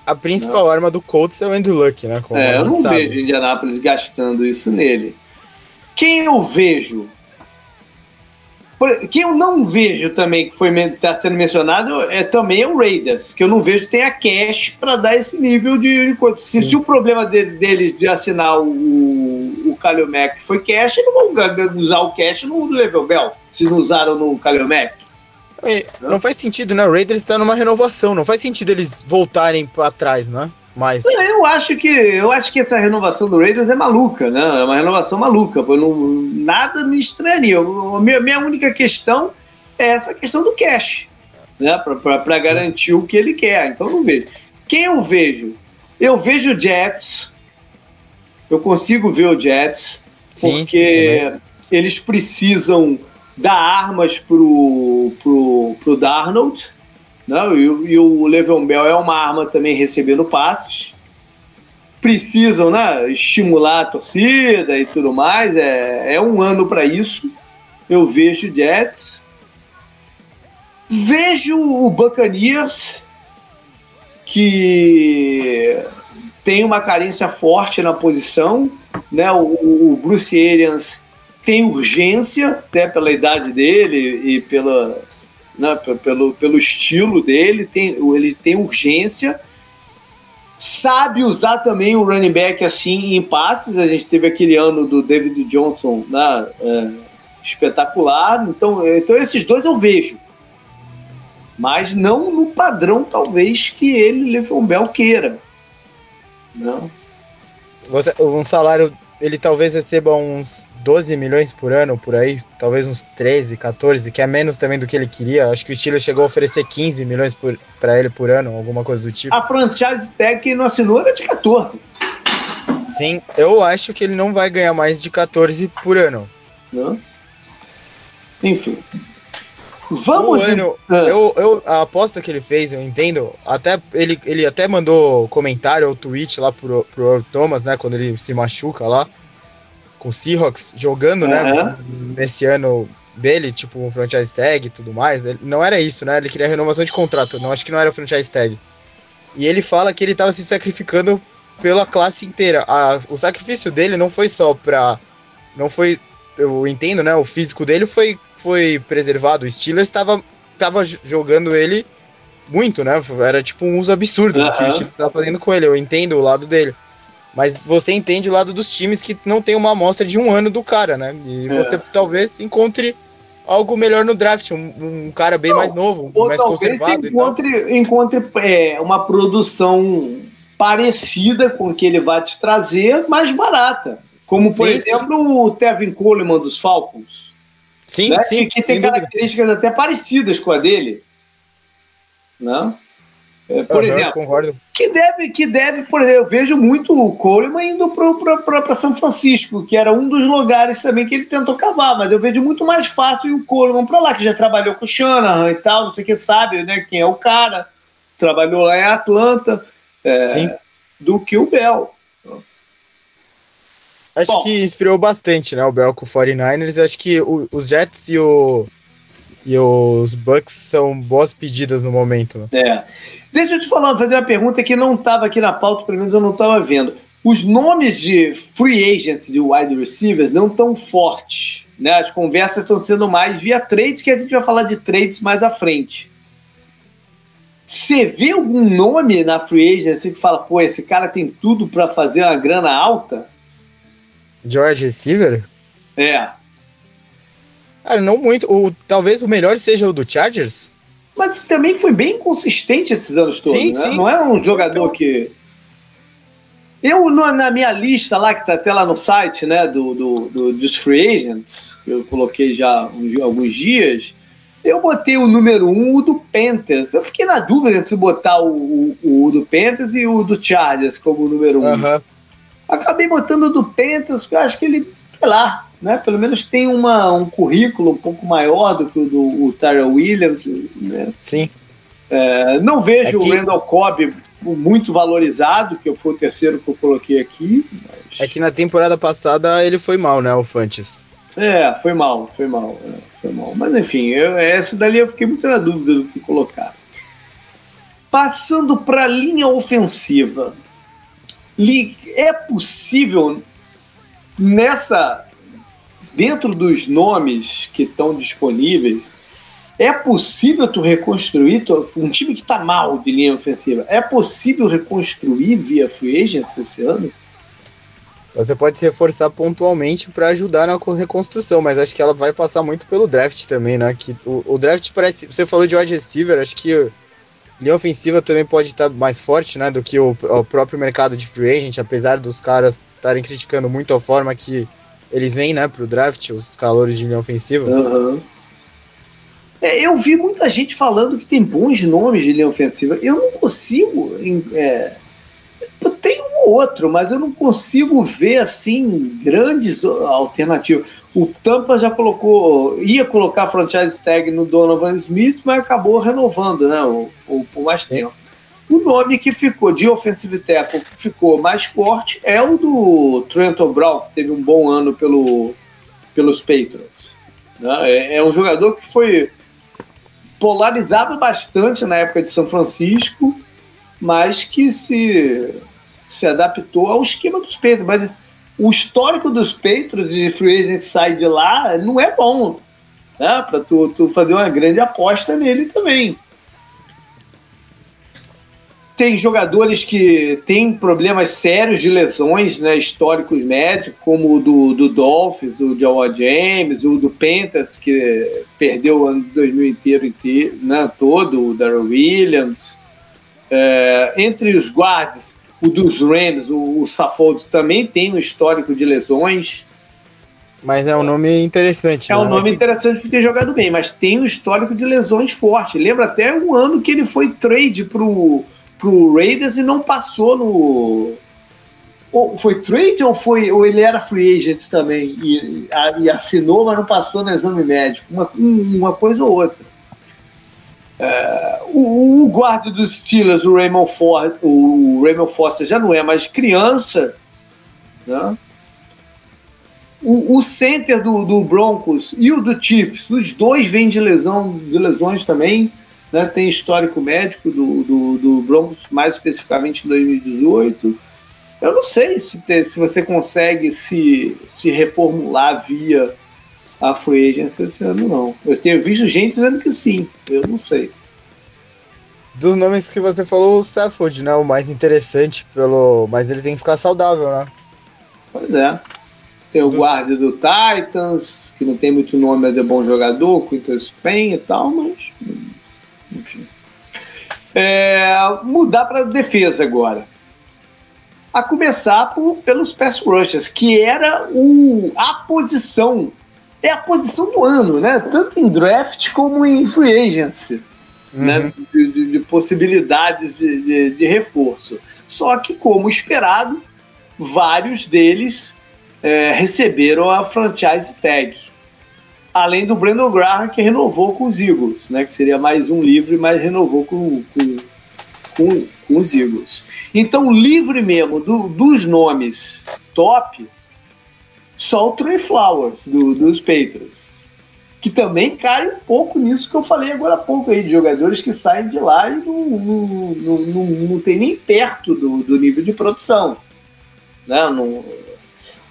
a principal não. arma do Colts é o Andrew Luck, né? é, eu não sabe. vejo Indianapolis gastando isso nele. Quem eu vejo? Quem eu não vejo também que foi está sendo mencionado é também é o Raiders, que eu não vejo tem a cash para dar esse nível de coisa. Se, se, o problema deles de, assinar o, o Kalil Mack foi cash, não vão usar o cash no Level Bell, se não usaram no Kalil Mack. Não faz sentido, né? O Raiders está numa renovação. Não faz sentido eles voltarem para trás, né? Mas... Eu acho que eu acho que essa renovação do Raiders é maluca, né? É uma renovação maluca. Não, nada me estranharia. A minha, minha única questão é essa questão do cash, né? Para garantir o que ele quer. Então não vejo. Quem eu vejo? Eu vejo o Jets. Eu consigo ver o Jets porque Sim, eles precisam dar armas pro, pro, pro Darnold, né? e, e o Le'Veon Bell é uma arma também recebendo passes. Precisam né, estimular a torcida e tudo mais, é, é um ano para isso. Eu vejo Jets. Vejo o Buccaneers, que tem uma carência forte na posição. Né? O, o Bruce Arians tem urgência, até pela idade dele e pela, né, pelo, pelo estilo dele, tem, ele tem urgência. Sabe usar também o running back assim em passes. A gente teve aquele ano do David Johnson né, é, espetacular. Então, então, esses dois eu vejo. Mas não no padrão, talvez, que ele, Le'Veon Bell, queira. Não. Você, um salário ele talvez receba uns 12 milhões por ano, por aí, talvez uns 13, 14, que é menos também do que ele queria. Acho que o Steelers chegou a oferecer 15 milhões para ele por ano, alguma coisa do tipo. A franchise tag que não assinou era de 14. Sim, eu acho que ele não vai ganhar mais de 14 por ano. Não? Enfim. Vamos. Ano, ah. eu, eu, a aposta que ele fez, eu entendo. Até ele, ele até mandou comentário ou tweet lá pro, pro Thomas, né? Quando ele se machuca lá. Com o Seahawks jogando, uhum. né? Nesse ano dele, tipo um franchise tag e tudo mais. Ele, não era isso, né? Ele queria renovação de contrato. Não acho que não era franchise tag. E ele fala que ele tava se sacrificando pela classe inteira. A, o sacrifício dele não foi só pra. Não foi eu entendo, né? O físico dele foi, foi preservado. O Steelers estava tava jogando ele muito, né? Era tipo um uso absurdo uhum. que o Steelers estava fazendo com ele. Eu entendo o lado dele. Mas você entende o lado dos times que não tem uma amostra de um ano do cara, né? E é. você talvez encontre algo melhor no draft, um, um cara bem não, mais novo, ou mais talvez conservado. Encontre, encontre é, uma produção parecida com o que ele vai te trazer, mais barata. Como, por sim, exemplo, sim. o Tevin Coleman dos Falcons. Sim, né? sim. Que, que tem características dúvida. até parecidas com a dele. Né? É, por uhum, exemplo, concordo. que deve, que deve, por exemplo, eu vejo muito o Coleman indo para São Francisco, que era um dos lugares também que ele tentou cavar, mas eu vejo muito mais fácil o Coleman para lá, que já trabalhou com o Shanahan e tal, não sei o que sabe, né, quem é o cara, trabalhou lá em Atlanta, é, do que o Bell. Acho Bom, que esfriou bastante, né? O Bell com o 49ers. Acho que o, os Jets e, o, e os Bucks são boas pedidas no momento. Né? É. Deixa eu te falar, fazer uma pergunta que não estava aqui na pauta, pelo menos eu não estava vendo. Os nomes de free agents de wide receivers não tão fortes. Né? As conversas estão sendo mais via trades, que a gente vai falar de trades mais à frente. Você vê algum nome na free agency que fala, pô, esse cara tem tudo para fazer uma grana alta? George Receiver? É. Cara, não muito. O, talvez o melhor seja o do Chargers. Mas também foi bem consistente esses anos todos, sim, né? Sim, não é um jogador então... que. Eu, na minha lista lá, que tá até lá no site, né, do, do, do dos free agents, que eu coloquei já alguns dias, eu botei o número um, o do Panthers. Eu fiquei na dúvida entre botar o, o, o do Panthers e o do Chargers como número um. Uhum. Acabei botando o do Panthers, porque eu acho que ele, sei lá, né, pelo menos tem uma, um currículo um pouco maior do que o do o Tyrell Williams. Né? Sim. É, não vejo Aqui... o Randall Cobb muito valorizado, que foi o terceiro que eu coloquei aqui. Mas... É que na temporada passada ele foi mal, né, o Fantes? É, foi mal, foi mal, é, foi mal. Mas enfim, eu, essa dali eu fiquei muito na dúvida do que colocar. Passando para a linha ofensiva, é possível nessa dentro dos nomes que estão disponíveis, é possível tu reconstruir tu, um time que está mal de linha ofensiva? É possível reconstruir via free agents esse ano? Você pode se reforçar pontualmente para ajudar na reconstrução, mas acho que ela vai passar muito pelo draft também, né? Que o, o draft parece. Você falou de wide receiver, acho que linha ofensiva também pode estar mais forte, né? Do que o, o próprio mercado de free agent, apesar dos caras estarem criticando muito a forma que eles vêm, né, pro draft, os calores de linha ofensiva. Uhum. É, eu vi muita gente falando que tem bons nomes de linha ofensiva. Eu não consigo. É, tem um ou outro, mas eu não consigo ver assim grandes alternativas. O Tampa já colocou, ia colocar a franchise tag no Donovan Smith, mas acabou renovando, né? O, o, o mais Sim. tempo. O nome que ficou de offensive tackle que ficou mais forte é o do Trenton Brown, que teve um bom ano pelo, pelos Patriots. Né? É, é um jogador que foi polarizado bastante na época de São Francisco, mas que se, se adaptou ao esquema dos Patriots. Mas o histórico dos Patriots de free agent sai de lá não é bom, né? Para tu, tu fazer uma grande aposta nele também. Tem jogadores que têm problemas sérios de lesões, né, históricos médicos, como o do, do Dolphins, do Jawa James, o do Pentas, que perdeu o ano de 2000 inteiro, inteiro né, todo, o Darrell Williams. É, entre os guards, o dos Rams, o, o Saffold, também tem um histórico de lesões. Mas é um nome interessante. É né? um nome interessante por ter jogado bem, mas tem um histórico de lesões forte. Lembra até um ano que ele foi trade pro pro Raiders e não passou no. Ou foi trade ou foi ou ele era free agent também e, e assinou, mas não passou no exame médico? Uma, uma coisa ou outra. É, o, o, guarda dos Steelers, o Raymond Ford, o Raymond Foster já não é mais criança, né? O, o center do, do, Broncos e o do Chiefs, os dois vêm de lesão, de lesões também né, tem histórico médico do, do, do Broncos, mais especificamente em 2018. Eu não sei se, ter, se você consegue se, se reformular via a free agency esse ano, não. Eu tenho visto gente dizendo que sim, eu não sei. Dos nomes que você falou, o Stafford, né? O mais interessante, pelo. Mas ele tem que ficar saudável, né? Pois é. Tem o Dos... guarda do Titans, que não tem muito nome, mas é bom jogador, Quinton Spain e tal, mas enfim. É, mudar para defesa agora. A começar por, pelos pass rushers, que era o, a posição, é a posição do ano, né? Tanto em draft como em free agency, né? uhum. né? De, de, de possibilidades de, de, de, reforço. Só que, como esperado, vários deles é, receberam a franchise tag além do Brandon Graham, que renovou com os Eagles, né, que seria mais um livre, mas renovou com, com, com, com os Eagles. Então, livre mesmo do, dos nomes top, só o Trey Flowers, do, dos Patriots, que também cai um pouco nisso que eu falei agora há pouco aí, de jogadores que saem de lá e não, não, não, não, não tem nem perto do, do nível de produção. Né? Não,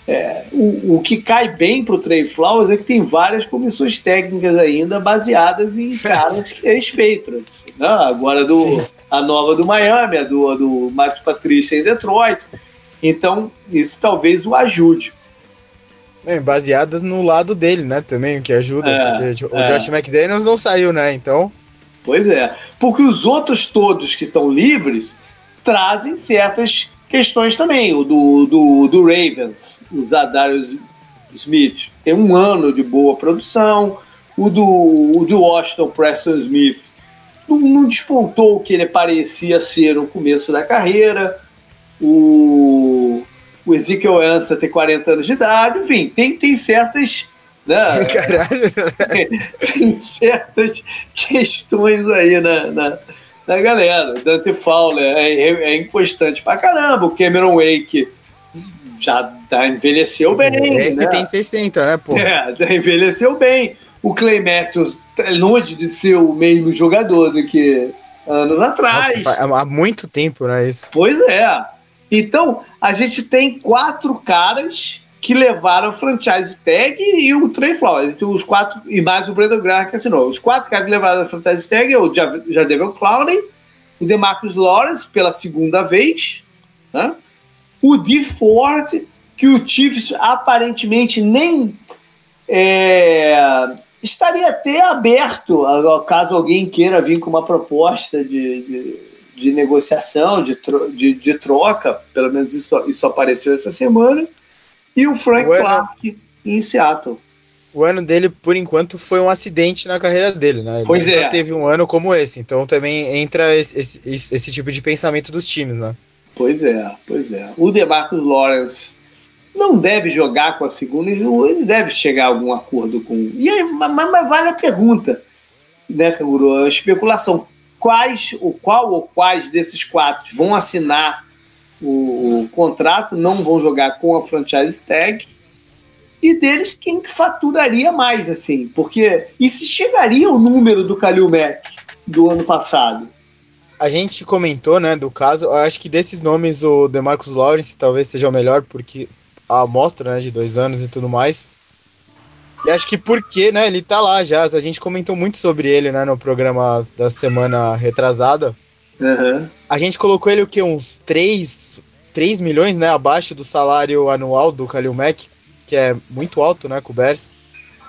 é, o, o, que cai bem para o Trey Flowers é que tem várias comissões técnicas ainda baseadas em caras que é Patriots. Né? Agora do, a nova do Miami, a do, a do Matt Patrícia em Detroit. Então, isso talvez o ajude. É, baseadas no lado dele, né? Também, o que ajuda. É, porque tipo, é. o Josh McDaniels não saiu, né? Então. Pois é. Porque os outros todos que estão livres trazem certas questões também. O do, do, do Ravens, o Zadarius Smith, tem um ano de boa produção. O do, o do Washington Preston Smith não, não despontou o que ele parecia ser no começo da carreira. O, o Ezekiel Ansa tem 40 anos de idade. Enfim, tem, tem certas. Né, Caralho. tem certas questões aí na, na da galera. Dante Fowler é, é, é inconstante pra caramba. O Cameron Wake já tá, envelheceu bem. Esse né? tem 60, né, pô? É, já envelheceu bem. O Clay Matthews é longe de ser o mesmo jogador do que anos atrás. Nossa, há muito tempo, né? Isso. Pois é. Então, a gente tem quatro caras que levaram o franchise tag e o Trey Flowers. Os quatro, e mais o Brandon Graham que assinou. Os quatro caras que levaram a franchise tag é o Jadavion Clowney, o DeMarcus Lawrence pela segunda vez, né? o D Ford, que o Chiefs aparentemente nem é, estaria até aberto, caso alguém queira vir com uma proposta de, de, de negociação, de, de, de, troca, pelo menos isso, isso apareceu essa semana e o Frank o Clark ano... em Seattle. O ano dele, por enquanto, foi um acidente na carreira dele, né? Ele pois é. teve um ano como esse, então também entra esse, esse, esse, tipo de pensamento dos times, né? Pois é, pois é. O DeMarcus Lawrence não deve jogar com a segunda, ele deve chegar a algum acordo com. E aí, mas, mas vale a pergunta, né, Canguru? A especulação. Quais, ou qual ou quais desses quatro vão assinar o, o contrato, não vão jogar com a franchise tag. E deles, quem que faturaria mais, assim? Porque. E se chegaria o número do Kalil Mack do ano passado? A gente comentou, né, do caso. Acho que desses nomes, o DeMarcus Lawrence talvez seja o melhor, porque a amostra, né, de dois anos e tudo mais. E acho que porque, né, ele tá lá já. A gente comentou muito sobre ele, né, no programa da semana retrasada. Uhum. A gente colocou ele o que? Uns 3, 3 milhões, né? Abaixo do salário anual do Kalil Mack, que é muito alto, né? Com o Bears.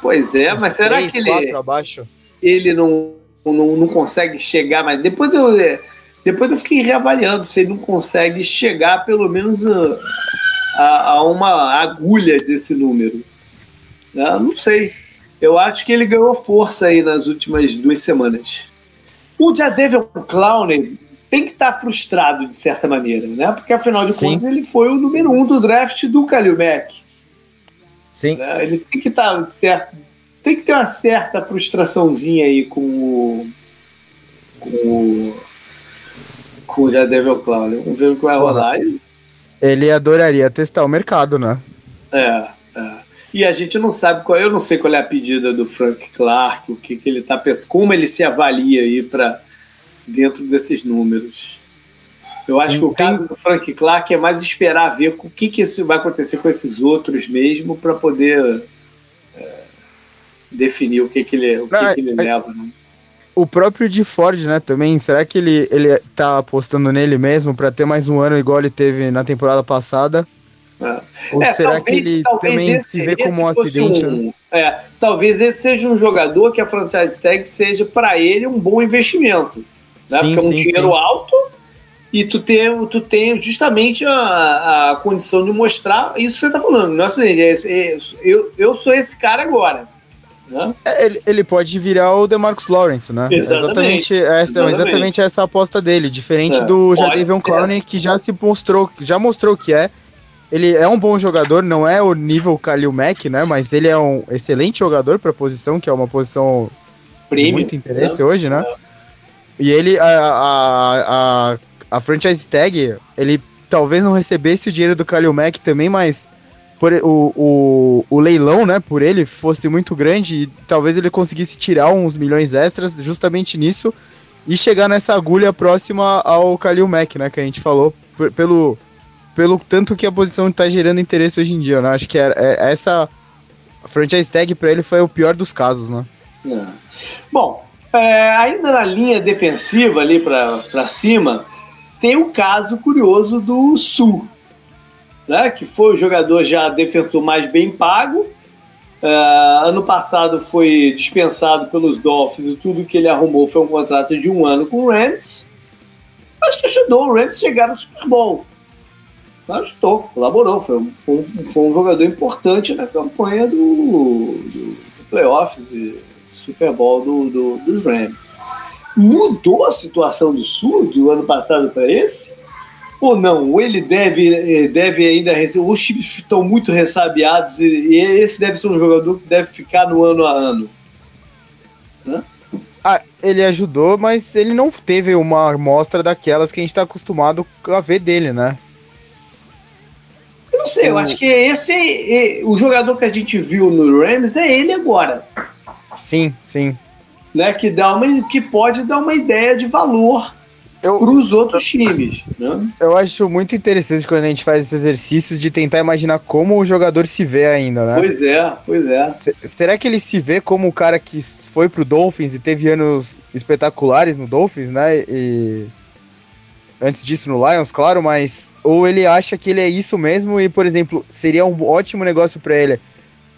Pois é, Uns mas será 3, que ele. abaixo. Ele não, não, não consegue chegar, mas depois eu, depois eu fiquei reavaliando se ele não consegue chegar pelo menos a, a, a uma agulha desse número. Eu né? não sei. Eu acho que ele ganhou força aí nas últimas duas semanas. O Jadavion Clowney tem que estar tá frustrado de certa maneira, né? Porque afinal de Sim. contas ele foi o número um do draft do Kalil Mack. Sim. Né? Ele tem que estar tá certo, tem que ter uma certa frustraçãozinha aí com o com o, com o Jadavion Clowney. Vamos ver o que vai rolar. Ele adoraria testar o mercado, né? É. E a gente não sabe qual, eu não sei qual é a pedida do Frank Clark, o que, que ele está pensando, como ele se avalia aí para dentro desses números. Eu acho Sim, que o tem... caso do Frank Clark é mais esperar ver o que, que isso vai acontecer com esses outros mesmo para poder é, definir o que, que ele, o que, não, que ele é, leva. Né? O próprio de Ford, né, também, será que ele, ele tá apostando nele mesmo para ter mais um ano igual ele teve na temporada passada? É. Ou é, será talvez, que ele também esse, se vê como um acidente? Um, né? é, talvez esse seja um jogador que a franchise tag seja para ele um bom investimento. Né? Sim, Porque é um sim, dinheiro sim. alto e tu tem, tu tem justamente a, a condição de mostrar isso que você está falando. Nossa, é, é, eu, eu sou esse cara agora. Né? É, ele, ele pode virar o DeMarcus Lawrence, né? Exatamente. Exatamente essa, exatamente. exatamente essa aposta dele. Diferente é, do Jadavion Clowney, que já se mostrou, já mostrou que é. Ele é um bom jogador, não é o nível Kalil Mack, né? Mas ele é um excelente jogador para a posição, que é uma posição Prêmio, de muito interesse né? hoje, né? E ele, a, a, a, a, franchise tag, ele talvez não recebesse o dinheiro do Kalil Mack também, mas por, o, o, o leilão, né, por ele fosse muito grande e talvez ele conseguisse tirar uns milhões extras justamente nisso e chegar nessa agulha próxima ao Kalil Mack, né, que a gente falou, pelo pelo tanto que a posição está gerando interesse hoje em dia, né? Acho que é, é essa franchise tag para ele foi o pior dos casos, né? É. Bom, é, ainda na linha defensiva ali para cima, tem o caso curioso do Sul, né, que foi o jogador já defensor mais bem pago. Uh, ano passado foi dispensado pelos Dolphins e tudo que ele arrumou foi um contrato de um ano com o Rams, mas que ajudou o Rams a chegar no Super Bowl. Ajudou, colaborou, foi um, foi um jogador importante na campanha do, do, do playoffs e Super Bowl do, do, dos Rams. Mudou a situação do Sul do ano passado para esse? ou não? Ou ele deve, deve ainda receber. Os times estão muito ressabiados e, e, esse deve ser um jogador que deve ficar no ano a ano. Ah, ele ajudou, mas ele não teve uma amostra daquelas que a gente está acostumado a ver dele, né? Não sei, eu acho que esse é, o jogador que a gente viu no Rams é ele agora. Sim, sim. Né, que, dá uma, que pode dar uma ideia de valor para os outros times. Né? Eu acho muito interessante quando a gente faz esses exercícios de tentar imaginar como o jogador se vê ainda, né? Pois é, pois é. S será que ele se vê como o cara que foi pro Dolphins e teve anos espetaculares no Dolphins, né? E antes disso no Lions, claro, mas ou ele acha que ele é isso mesmo e, por exemplo, seria um ótimo negócio para ele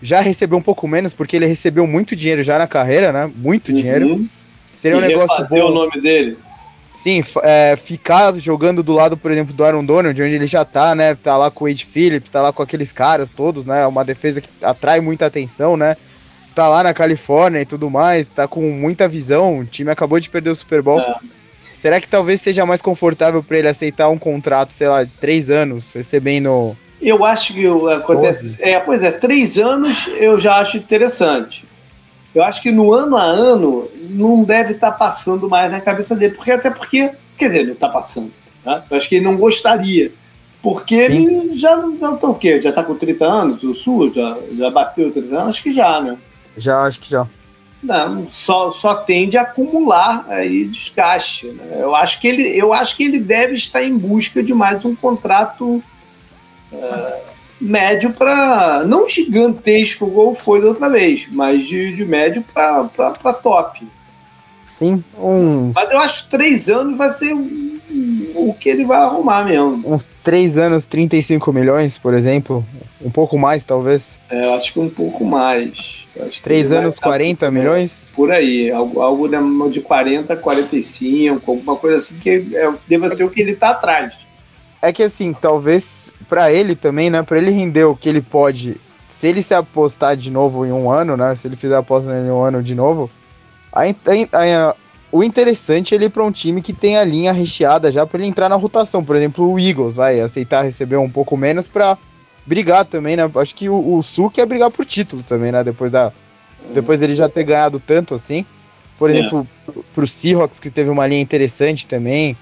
já receber um pouco menos porque ele recebeu muito dinheiro já na carreira, né? Muito uhum. dinheiro. Seria e um negócio bom. o nome dele. Sim, é, ficar jogando do lado, por exemplo, do Aaron Donald, onde ele já tá, né? Tá lá com o Wade Phillips, tá lá com aqueles caras todos, né? Uma defesa que atrai muita atenção, né? Tá lá na Califórnia e tudo mais, tá com muita visão. O time acabou de perder o Super Bowl. É. Será que talvez seja mais confortável para ele aceitar um contrato, sei lá, de três anos, recebendo. Eu acho que acontece. É, pois é, três anos eu já acho interessante. Eu acho que no ano a ano não deve estar tá passando mais na cabeça dele, porque até porque, quer dizer, não está passando. Né? Eu acho que ele não gostaria. Porque Sim. ele já não tá o quê? Já está com 30 anos, o Sul já, já bateu 30 anos? Acho que já, né? Já, acho que já. Não, só, só tende a acumular aí desgaste. Né? Eu, acho que ele, eu acho que ele deve estar em busca de mais um contrato. Uh, médio para. Não gigantesco como foi da outra vez, mas de, de médio para top. Sim, uns. Mas eu acho que três anos vai ser o que ele vai arrumar mesmo. Uns três anos, 35 milhões, por exemplo. Um pouco mais, talvez. É, eu acho que um pouco mais. Três anos, 40 milhões? Por aí. Algo, algo de 40, 45, alguma coisa assim que é, deva ser o que ele está atrás. É que assim, talvez para ele também, né? Para ele render o que ele pode, se ele se apostar de novo em um ano, né? Se ele fizer a aposta em um ano de novo, a, a, a, o interessante é ele ir para um time que tem a linha recheada já para ele entrar na rotação. Por exemplo, o Eagles vai aceitar receber um pouco menos para brigar também, né? Acho que o, o Sul quer brigar por título também, né? Depois da depois dele já ter ganhado tanto assim. Por é. exemplo, pro Seahawks que teve uma linha interessante também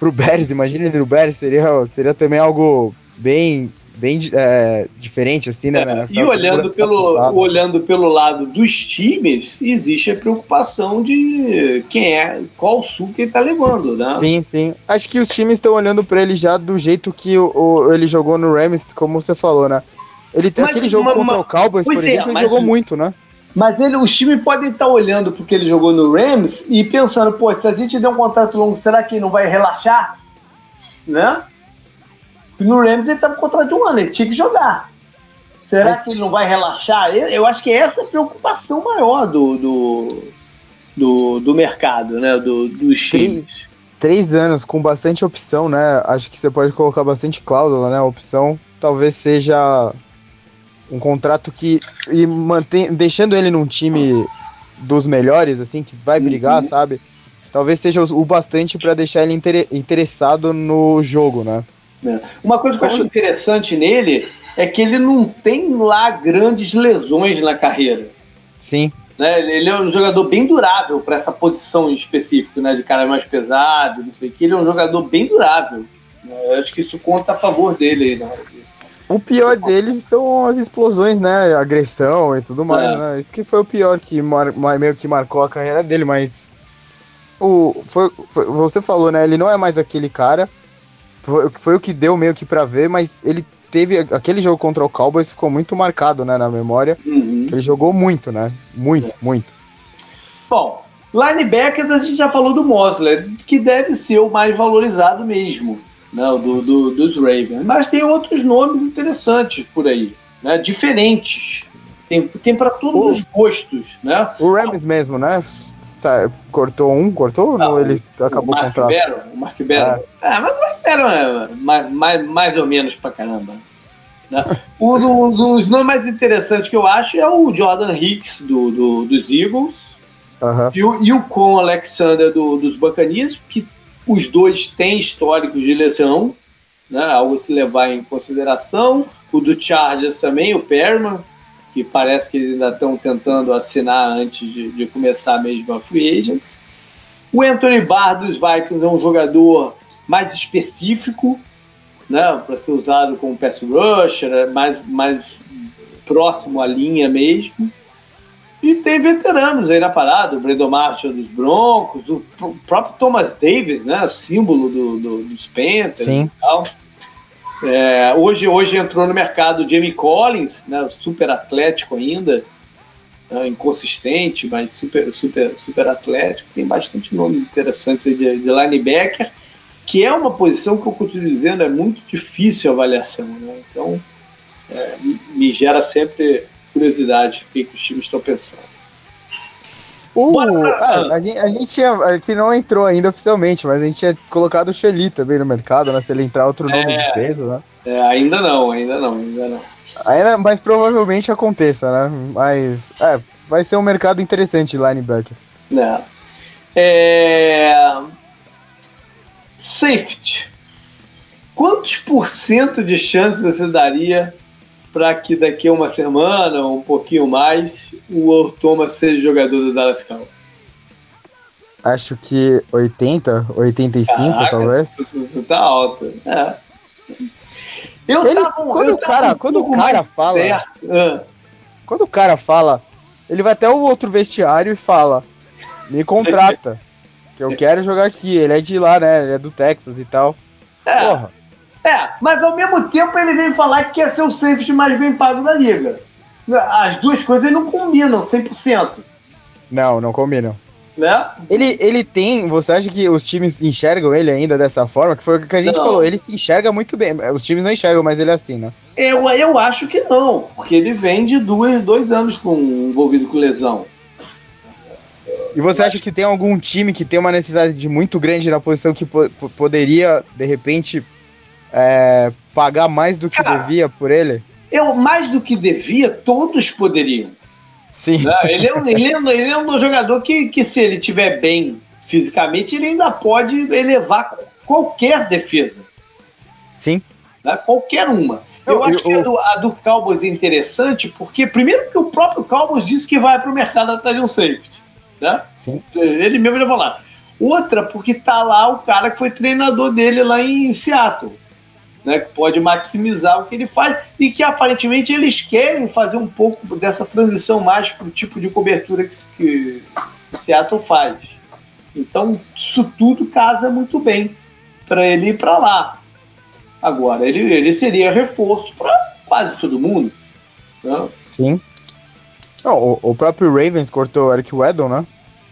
pro Beres, imagina ele no Beres, seria, seria também algo bem bem é, diferente assim, né? É, e olhando pelo, olhando pelo lado dos times, existe a preocupação de quem é, qual sul que ele tá levando, né? Sim, sim. Acho que os times estão olhando para ele já do jeito que o, o, ele jogou no Rams, como você falou, né? Ele tem aquele jogo contra o Cowboys, por é, exemplo, ele jogou muito, né? Mas ele, os times podem estar olhando porque ele jogou no Rams e pensando, pô, se a gente der um contrato longo, será que não vai relaxar? né? E no Rams ele tá com contrato de um ano, ele tinha que jogar. Será Mas... que ele não vai relaxar? Eu acho que essa é a preocupação maior do, do, do, do mercado, né? Do, dos times. Três, três anos com bastante opção, né? Acho que você pode colocar bastante cláusula, né? A opção talvez seja um contrato que e mantém, deixando ele num time dos melhores, assim, que vai brigar, uhum. sabe? talvez seja o bastante para deixar ele inter interessado no jogo, né? É. Uma coisa que eu acho interessante nele é que ele não tem lá grandes lesões na carreira. Sim. Né? Ele é um jogador bem durável para essa posição em específico, né? De cara mais pesado, não sei o que. Ele é um jogador bem durável. Eu acho que isso conta a favor dele aí na hora o pior dele são as explosões, né? Agressão e tudo mais, é. né? Isso que foi o pior que mar, meio que marcou a carreira dele, mas o, foi, foi, você falou, né? Ele não é mais aquele cara. Foi, foi o que deu meio que para ver, mas ele teve aquele jogo contra o Cowboys ficou muito marcado, né, na memória. Uhum. Ele jogou muito, né? Muito, é. muito. Bom, linebackers a gente já falou do Mosler, que deve ser o mais valorizado mesmo, né, do, do, dos Ravens. Mas tem outros nomes interessantes por aí, né, diferentes. Tem, tem para todos o, os gostos, né? O Rams mesmo, né? Cortou um, cortou Não, ou ele acabou o, o contrato? O Mark Bero. É. Ah, mas o Mark Bero é mais, mais, mais ou menos pra caramba. Né? o do, dos nomes mais interessantes que eu acho é o Jordan Hicks do, do dos Eagles uhum. e, o, e o Con Alexander do, dos Buccaneers, que os dois têm históricos de lesão, né? algo a se levar em consideração. O do Chargers também, o Perman, que parece que eles ainda estão tentando assinar antes de, de começar mesmo a free agents. O Anthony Barr dos Vikings é um jogador mais específico, né, para ser usado como pass rusher, é mais, mais próximo à linha mesmo. E tem veteranos aí na parada, o Brandon Marshall dos Broncos, o próprio Thomas Davis, né, símbolo do, do, dos Panthers Sim. e tal. É, hoje, hoje entrou no mercado Jamie Collins, né, super atlético ainda, né, inconsistente, mas super, super, super atlético. Tem bastante nomes interessantes de, de linebacker, que é uma posição que eu continuo dizendo é muito difícil a avaliação. Né? Então, é, me gera sempre curiosidade o que, que os times estão pensando. Uh, ah, a, gente, a gente tinha, gente não entrou ainda oficialmente, mas a gente tinha colocado o Shelly também no mercado, né? Se ele entrar outro nome é, de peso, né? É, ainda não, ainda não, ainda não. Ainda, mas provavelmente aconteça, né? Mas é, vai ser um mercado interessante linebacker. É. é... Safety. Quantos por cento de chance você daria para que daqui a uma semana ou um pouquinho mais o Earl Thomas seja jogador do Dallas Cowboys? Acho que 80, 85 Caraca, talvez. Isso tá alto. É. Eu ele, tava, quando eu o cara, um quando o cara fala, ah. quando o cara fala, ele vai até o outro vestiário e fala: "Me contrata, que eu quero jogar aqui". Ele é de lá, né? Ele é do Texas e tal. É. Porra. É, mas ao mesmo tempo ele vem falar que quer ser o safety mais bem pago da liga. As duas coisas não combinam 100%. Não, não combinam. Né? Ele, ele tem. Você acha que os times enxergam ele ainda dessa forma? Que foi o que a gente não. falou. Ele se enxerga muito bem. Os times não enxergam, mas ele é assim, né? Eu, eu acho que não, porque ele vem de duas, dois anos com, envolvido com lesão. E você acha que tem algum time que tem uma necessidade muito grande na posição que po poderia, de repente, é, pagar mais do que Cara, devia por ele? Eu, mais do que devia, todos poderiam. Sim. Né? Ele, é um, ele, é, ele é um jogador que, que, se ele estiver bem fisicamente, ele ainda pode elevar qualquer defesa. Sim. Né? Qualquer uma. Eu, eu acho eu, que a do, a do Cowboys é interessante porque, primeiro, porque o próprio Cowboys disse que vai para o mercado atrás de um safety. Né? Sim. Ele mesmo já falou lá. Outra, porque tá lá o cara que foi treinador dele lá em Seattle né, que pode maximizar o que ele faz e que aparentemente eles querem fazer um pouco dessa transição mais para o tipo de cobertura que, que o Seattle faz. Então, isso tudo casa muito bem para ele ir para lá. Agora, ele, ele seria reforço para quase todo mundo. Né? Sim. Oh, o, próprio Ravens cortou o Eric Weddle, né?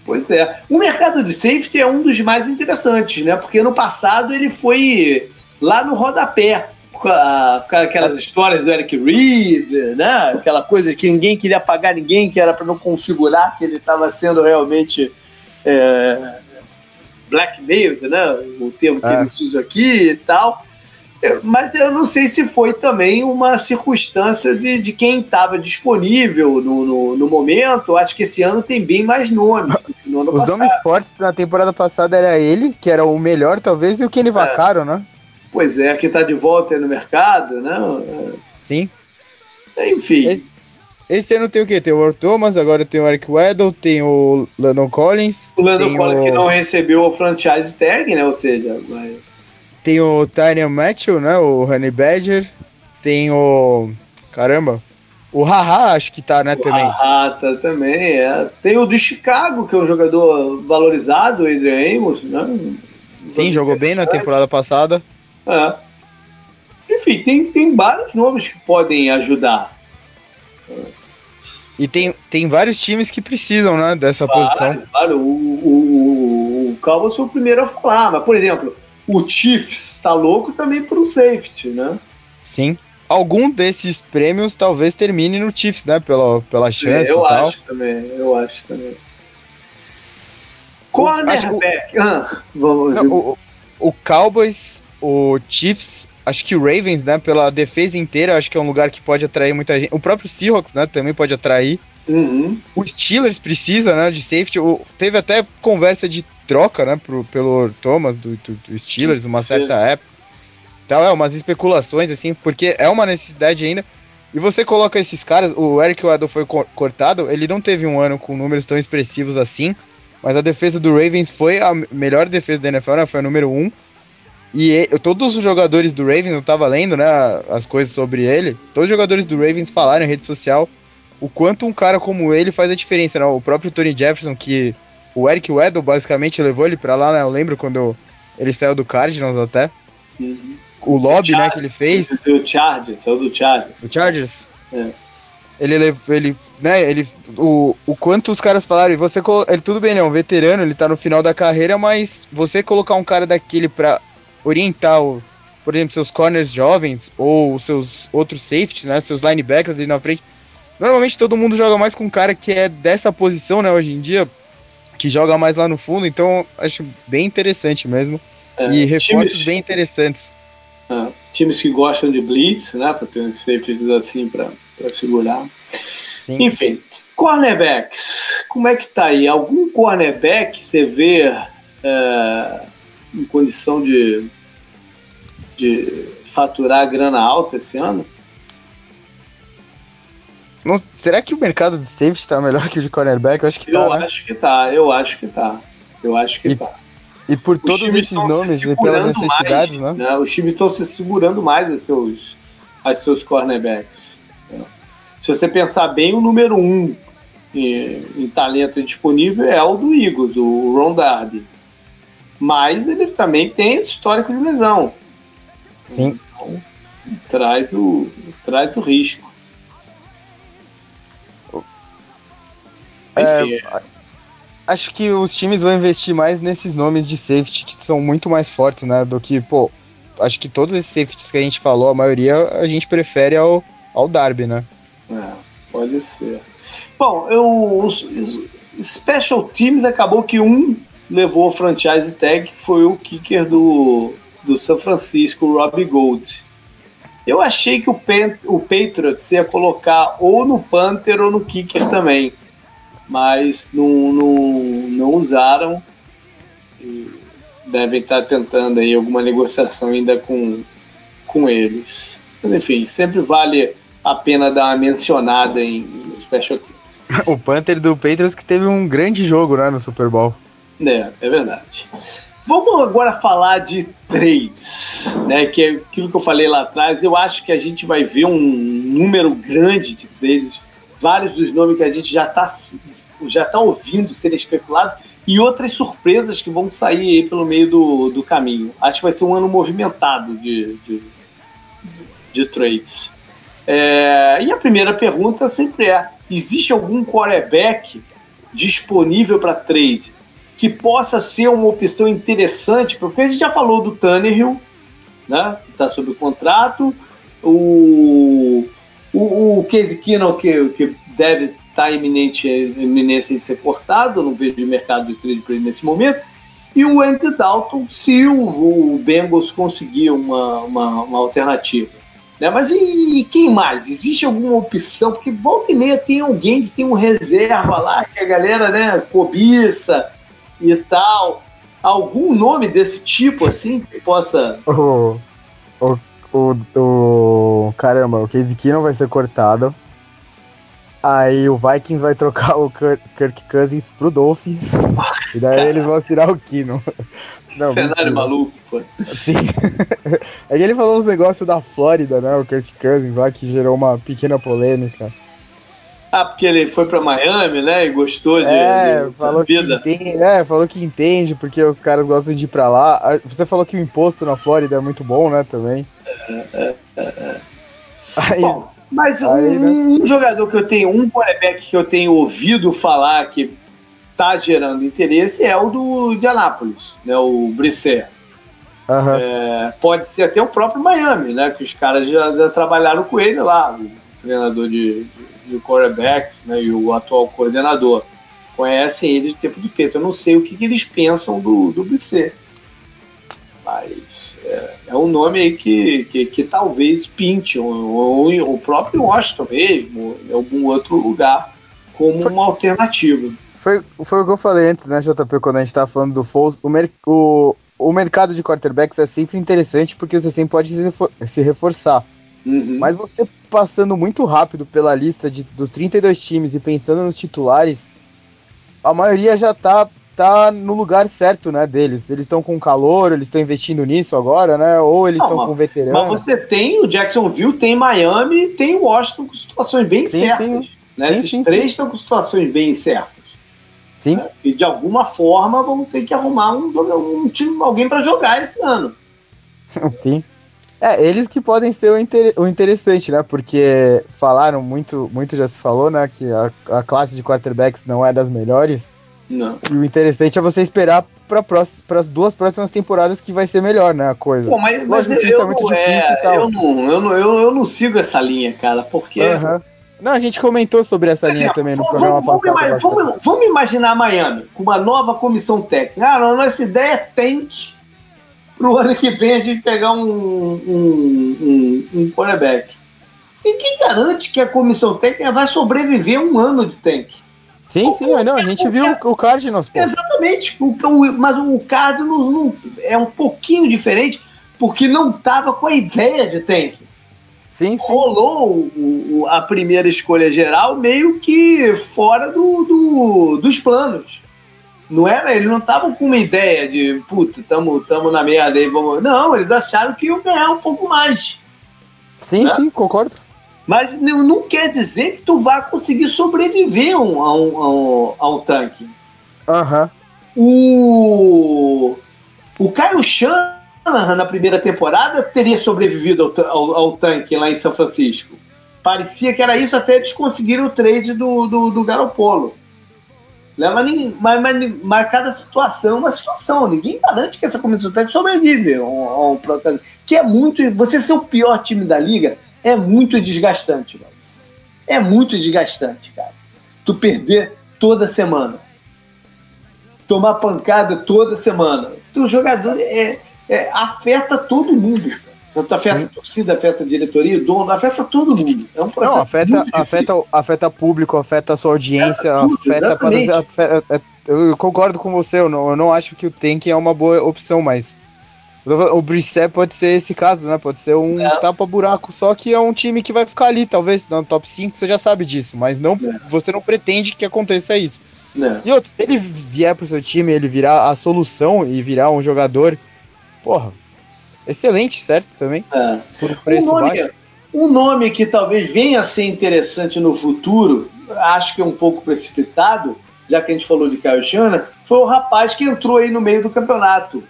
Pois é. O mercado de safety é um dos mais interessantes, né? Porque no passado ele foi lá no rodapé. Com, a, com aquelas histórias do Eric Reed, né? Aquela coisa que ninguém queria pagar ninguém, que era para não configurar que ele estava sendo realmente é, blackmailed, né? O termo que é. ele usa aqui e tal. Mas eu não sei se foi também uma circunstância de, de quem estava disponível no, no, no, momento. Acho que esse ano tem bem mais nomes. No Os passado. nomes fortes na temporada passada era ele, que era o melhor, talvez, e o Kenny é. Vaccaro, né? Pois é, que está de volta aí no mercado, né? Sim. Enfim. Esse ano tem o quê? Tem o Earl Thomas, agora tem o Eric Weddle, tem o Landon Collins. O Landon Collins o... que não recebeu o franchise tag, né? Ou seja, vai... tem o Tyrion Matthew, né? O Honey Badger. Tem o. Caramba. O Haha, acho que tá, né, o também. Haha tá também, é. Tem o de Chicago, que é um jogador valorizado, o Adrian Amos, né? Sim, jogou bem na temporada passada. É. Enfim, tem, tem vários nomes que podem ajudar. E tem, tem vários times que precisam, né, dessa claro, posição. Claro, o, o, o Cowboys foi o primeiro a falar, mas, por exemplo, o Chiefs está louco também por um safety, né? Sim. Algum desses prêmios talvez termine no Chiefs, né? Pela, pela Sim, chance. Eu acho também, eu acho também. Cornerback. Ah, vamos Não, o, o Cowboys, o Chiefs, acho que o Ravens, né? Pela defesa inteira, acho que é um lugar que pode atrair muita gente. O próprio Seahawks, né? Também pode atrair. Uhum. O Steelers precisa, né? De safety. O, teve até conversa de troca, né? Pro, pelo Thomas do, do, do Steelers, uma certa Sim. época. Então, é umas especulações, assim, porque é uma necessidade ainda. E você coloca esses caras, o Eric Weddle foi cortado, ele não teve um ano com números tão expressivos assim, mas a defesa do Ravens foi a melhor defesa da NFL, né? Foi a número 1. Um. E ele, todos os jogadores do Ravens, eu tava lendo, né, as coisas sobre ele, todos os jogadores do Ravens falaram em rede social o quanto um cara como ele faz a diferença, né? O próprio Tony Jefferson, que o Eric Weddle basicamente levou ele para lá, né? Eu lembro quando ele saiu do Cardinals até. Uhum. O lobby, né, que ele fez. Do Chargers, saiu do Chargers. Do Chargers? É. Ele, ele, né, ele, o, o quanto os caras falaram, e você, ele, tudo bem, né, um veterano, ele tá no final da carreira, mas você colocar um cara daquele pra orientar, o, por exemplo, seus corners jovens, ou seus outros safeties, né, seus linebackers ali na frente, normalmente todo mundo joga mais com um cara que é dessa posição, né, hoje em dia, que joga mais lá no fundo, então acho bem interessante mesmo, é, e reforços times, bem interessantes. É, times que gostam de blitz, né, para ter uns safeties assim para para segurar. Sim. Enfim, cornerbacks, como é que tá aí? Algum cornerback você vê é, em condição de, de faturar grana alta esse ano? Não, será que o mercado de safety está melhor que o de cornerback? Eu acho que eu tá. Eu né? acho que tá, eu acho que tá. Eu acho que e, tá. E por Os todos esses nomes e pelas necessidades, mais, né? né? Os times estão se segurando mais a seus, a seus cornerbacks. Se você pensar bem, o número um em, em talento disponível é o do Eagles, o Ron Darby. Mas ele também tem esse histórico de lesão. Sim. Então, traz o, traz o risco. É, acho que os times vão investir mais nesses nomes de safety que são muito mais fortes, né? Do que, pô, acho que todos esses safeties que a gente falou, a maioria a gente prefere ao, ao Darby, né? É, pode ser. Bom, eu, os, Special Teams acabou que um levou o franchise tag, foi o kicker do, do São Francisco, Robbie Gold. Eu achei que o, o Patriots ia colocar ou no Panther ou no kicker também, mas não, não, não usaram. E devem estar tentando aí alguma negociação ainda com, com eles. Mas enfim, sempre vale a pena dar uma mencionada em, Special Teams. o Panther do Patriots que teve um grande jogo né, no Super Bowl. É, é verdade. Vamos agora falar de trades, né? Que é aquilo que eu falei lá atrás. Eu acho que a gente vai ver um número grande de trades, vários dos nomes que a gente já está já tá ouvindo serem especulados e outras surpresas que vão sair aí pelo meio do, do caminho. Acho que vai ser um ano movimentado de, de, de trades. É, e a primeira pergunta sempre é: existe algum quarterback disponível para trade que possa ser uma opção interessante? Porque a gente já falou do Tannehill, né, que está sob contrato, o, o, o Casey Keenum, que, que deve estar tá iminente, iminência de ser cortado, não vejo mercado de trade para ele nesse momento, e o Andy Dalton, se o, o Bengals conseguir uma, uma, uma alternativa. Né? Mas e, e, quem mais? Existe alguma opção? Porque volta e meia tem alguém que tem um reserva lá, que a galera né, cobiça e tal. Algum nome desse tipo assim que possa. O, o, o, o caramba, o Case não vai ser cortado. Aí o Vikings vai trocar o Kirk Cousins pro Dolphins. e daí Caramba. eles vão tirar o Kino. Não, Cenário mentira. maluco, pô. Sim. É que ele falou uns negócios da Flórida, né? O Kirk Cousins lá, que gerou uma pequena polêmica. Ah, porque ele foi para Miami, né? E gostou de, é, de falou vida. Que entende, é, falou que entende, porque os caras gostam de ir pra lá. Ah, você falou que o imposto na Flórida é muito bom, né, também. É, é, é. é. Aí, bom, mas aí, um, né? um, jogador que eu tenho, um quarterback que eu tenho ouvido falar que tá gerando interesse é o do de Anápolis, né? O Brisset. Uhum. É, pode ser até o próprio Miami, né? Que os caras já, já trabalharam com ele lá, o treinador de, de, de quarterbacks, né? E o atual coordenador. Conhecem ele de tempo de peito. Eu não sei o que, que eles pensam do, do BC. Mas é, é, um nome aí que, que, que talvez pinte, ou, o próprio Washington mesmo, em algum outro lugar, como foi, uma alternativa. Foi, foi o que eu falei antes, né, JP, quando a gente estava falando do Foles. O, o, o mercado de quarterbacks é sempre interessante porque você sempre pode se reforçar. Uhum. Mas você passando muito rápido pela lista de, dos 32 times e pensando nos titulares, a maioria já tá, tá no lugar certo, né, deles. Eles estão com calor, eles estão investindo nisso agora, né? Ou eles estão com veterano. Mas você tem o Jacksonville, tem Miami, tem o Washington com situações bem sim, certas. Sim. Né? Sim, Esses três estão com situações bem certas. Sim. Né? E de alguma forma vão ter que arrumar um, um time, alguém para jogar esse ano. Sim. É, eles que podem ser o, inter, o, interessante, né? Porque falaram muito, muito já se falou, né? Que a, a classe de quarterbacks não é das melhores. Não. E o interessante é você esperar para as duas próximas temporadas que vai ser melhor, né? A coisa. Pô, mas, mas eu, é muito difícil é, e tal. Eu não, eu, não, eu, eu não sigo essa linha, cara, porque. Uhum. Não, a gente comentou sobre essa linha também no vamos, programa vamos, passado. Vamos, vamos, imaginar Miami com uma nova comissão técnica. Ah, nossa ideia é tank para o ano que vem a gente pegar um, um, um, um quarterback. E quem garante que a comissão técnica vai sobreviver um ano de tank? Sim, sim, não, a gente viu o Cardinals. Pô. Exatamente, o, o, mas o Cardinals não, é um pouquinho diferente porque não estava com a ideia de tank. Sim, sim. rolou a primeira escolha geral meio que fora do, do, dos planos. Não era, eles não estavam com uma ideia de, puta, tamo, tamo na merda aí, vamos. Não, eles acharam que iam ganhar um pouco mais. Sim, né? sim, concordo. Mas não, não, quer dizer que tu vá conseguir sobreviver a um, a um, a um, a um tanque. Aham. Uhum. O. O Caio Chan Shanahan na primeira temporada teria sobrevivido ao, ao, ao, tanque lá em São Francisco. Parecia que era isso até eles conseguirem o trade do, do, do Garopolo. Né? Mas, mas, mas, mas, cada situação é uma situação. Ninguém garante que essa comissão técnica sobrevive a um processo. Que é muito. Você ser o pior time da liga é muito desgastante, velho. É muito desgastante, cara. Tu perder toda semana. Tomar pancada toda semana. O jogador é, é, afeta todo mundo. Tanto afeta Sim. a torcida, afeta a diretoria, o dono, afeta todo mundo. É um processo. Não, afeta, afeta, afeta público, afeta a sua audiência, afeta, tudo, afeta, afeta, Eu concordo com você, eu não, eu não acho que o Tank é uma boa opção, mas. O Brissé pode ser esse caso, né? Pode ser um é. tapa-buraco, só que é um time que vai ficar ali, talvez, no top 5, você já sabe disso, mas não, é. você não pretende que aconteça isso. É. E outro, se ele vier pro seu time, ele virar a solução e virar um jogador porra, excelente, certo? Também. É. Por um preço um nome, baixo. Um nome que talvez venha a ser interessante no futuro, acho que é um pouco precipitado, já que a gente falou de Caio foi o rapaz que entrou aí no meio do campeonato.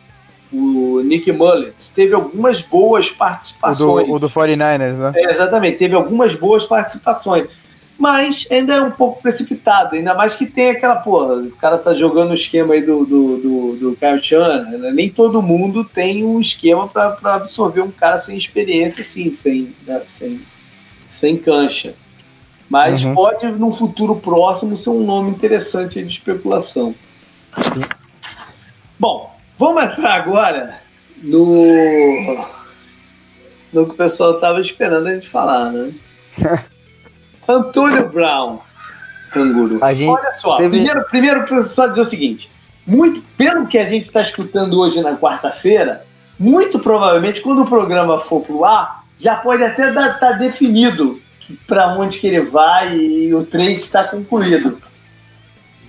O Nick Mullins teve algumas boas participações. O do, o do 49ers, né? É, exatamente, teve algumas boas participações mas ainda é um pouco precipitado, ainda mais que tem aquela, porra, o cara tá jogando o esquema aí do, do, do, do Kyle Chan, né? nem todo mundo tem um esquema para absorver um cara sem experiência, assim, sem, né? sem, sem cancha. Mas uhum. pode, no futuro próximo, ser um nome interessante de especulação. Sim. Bom, vamos entrar agora no, no que o pessoal estava esperando a gente falar, né? Antônio Brown, canguru. Olha só, teve... primeiro, primeiro só dizer o seguinte: muito pelo que a gente está escutando hoje na quarta-feira, muito provavelmente quando o programa for pro ar, já pode até estar tá definido para onde que ele vai e o trade está concluído.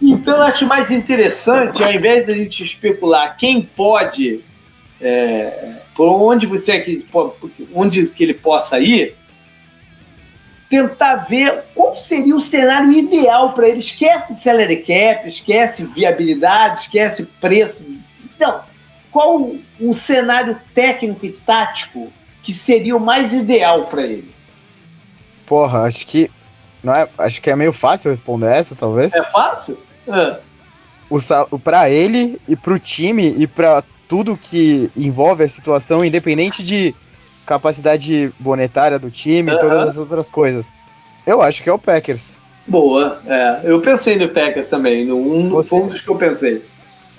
Então eu acho mais interessante, ao invés de a gente especular quem pode, é, por onde você é que onde que ele possa ir, tentar ver qual seria o cenário ideal para ele. Esquece salary cap, esquece viabilidade, esquece preço. Não. Qual o cenário técnico e tático que seria o mais ideal para ele? Porra, acho que não é, acho que é meio fácil responder essa, talvez. É fácil? É. O para ele e para o time e para tudo que envolve a situação, independente de capacidade monetária do time e uhum. todas as outras coisas. Eu acho que é o Packers. Boa, é. Eu pensei no Packers também, no um dos pontos que eu pensei.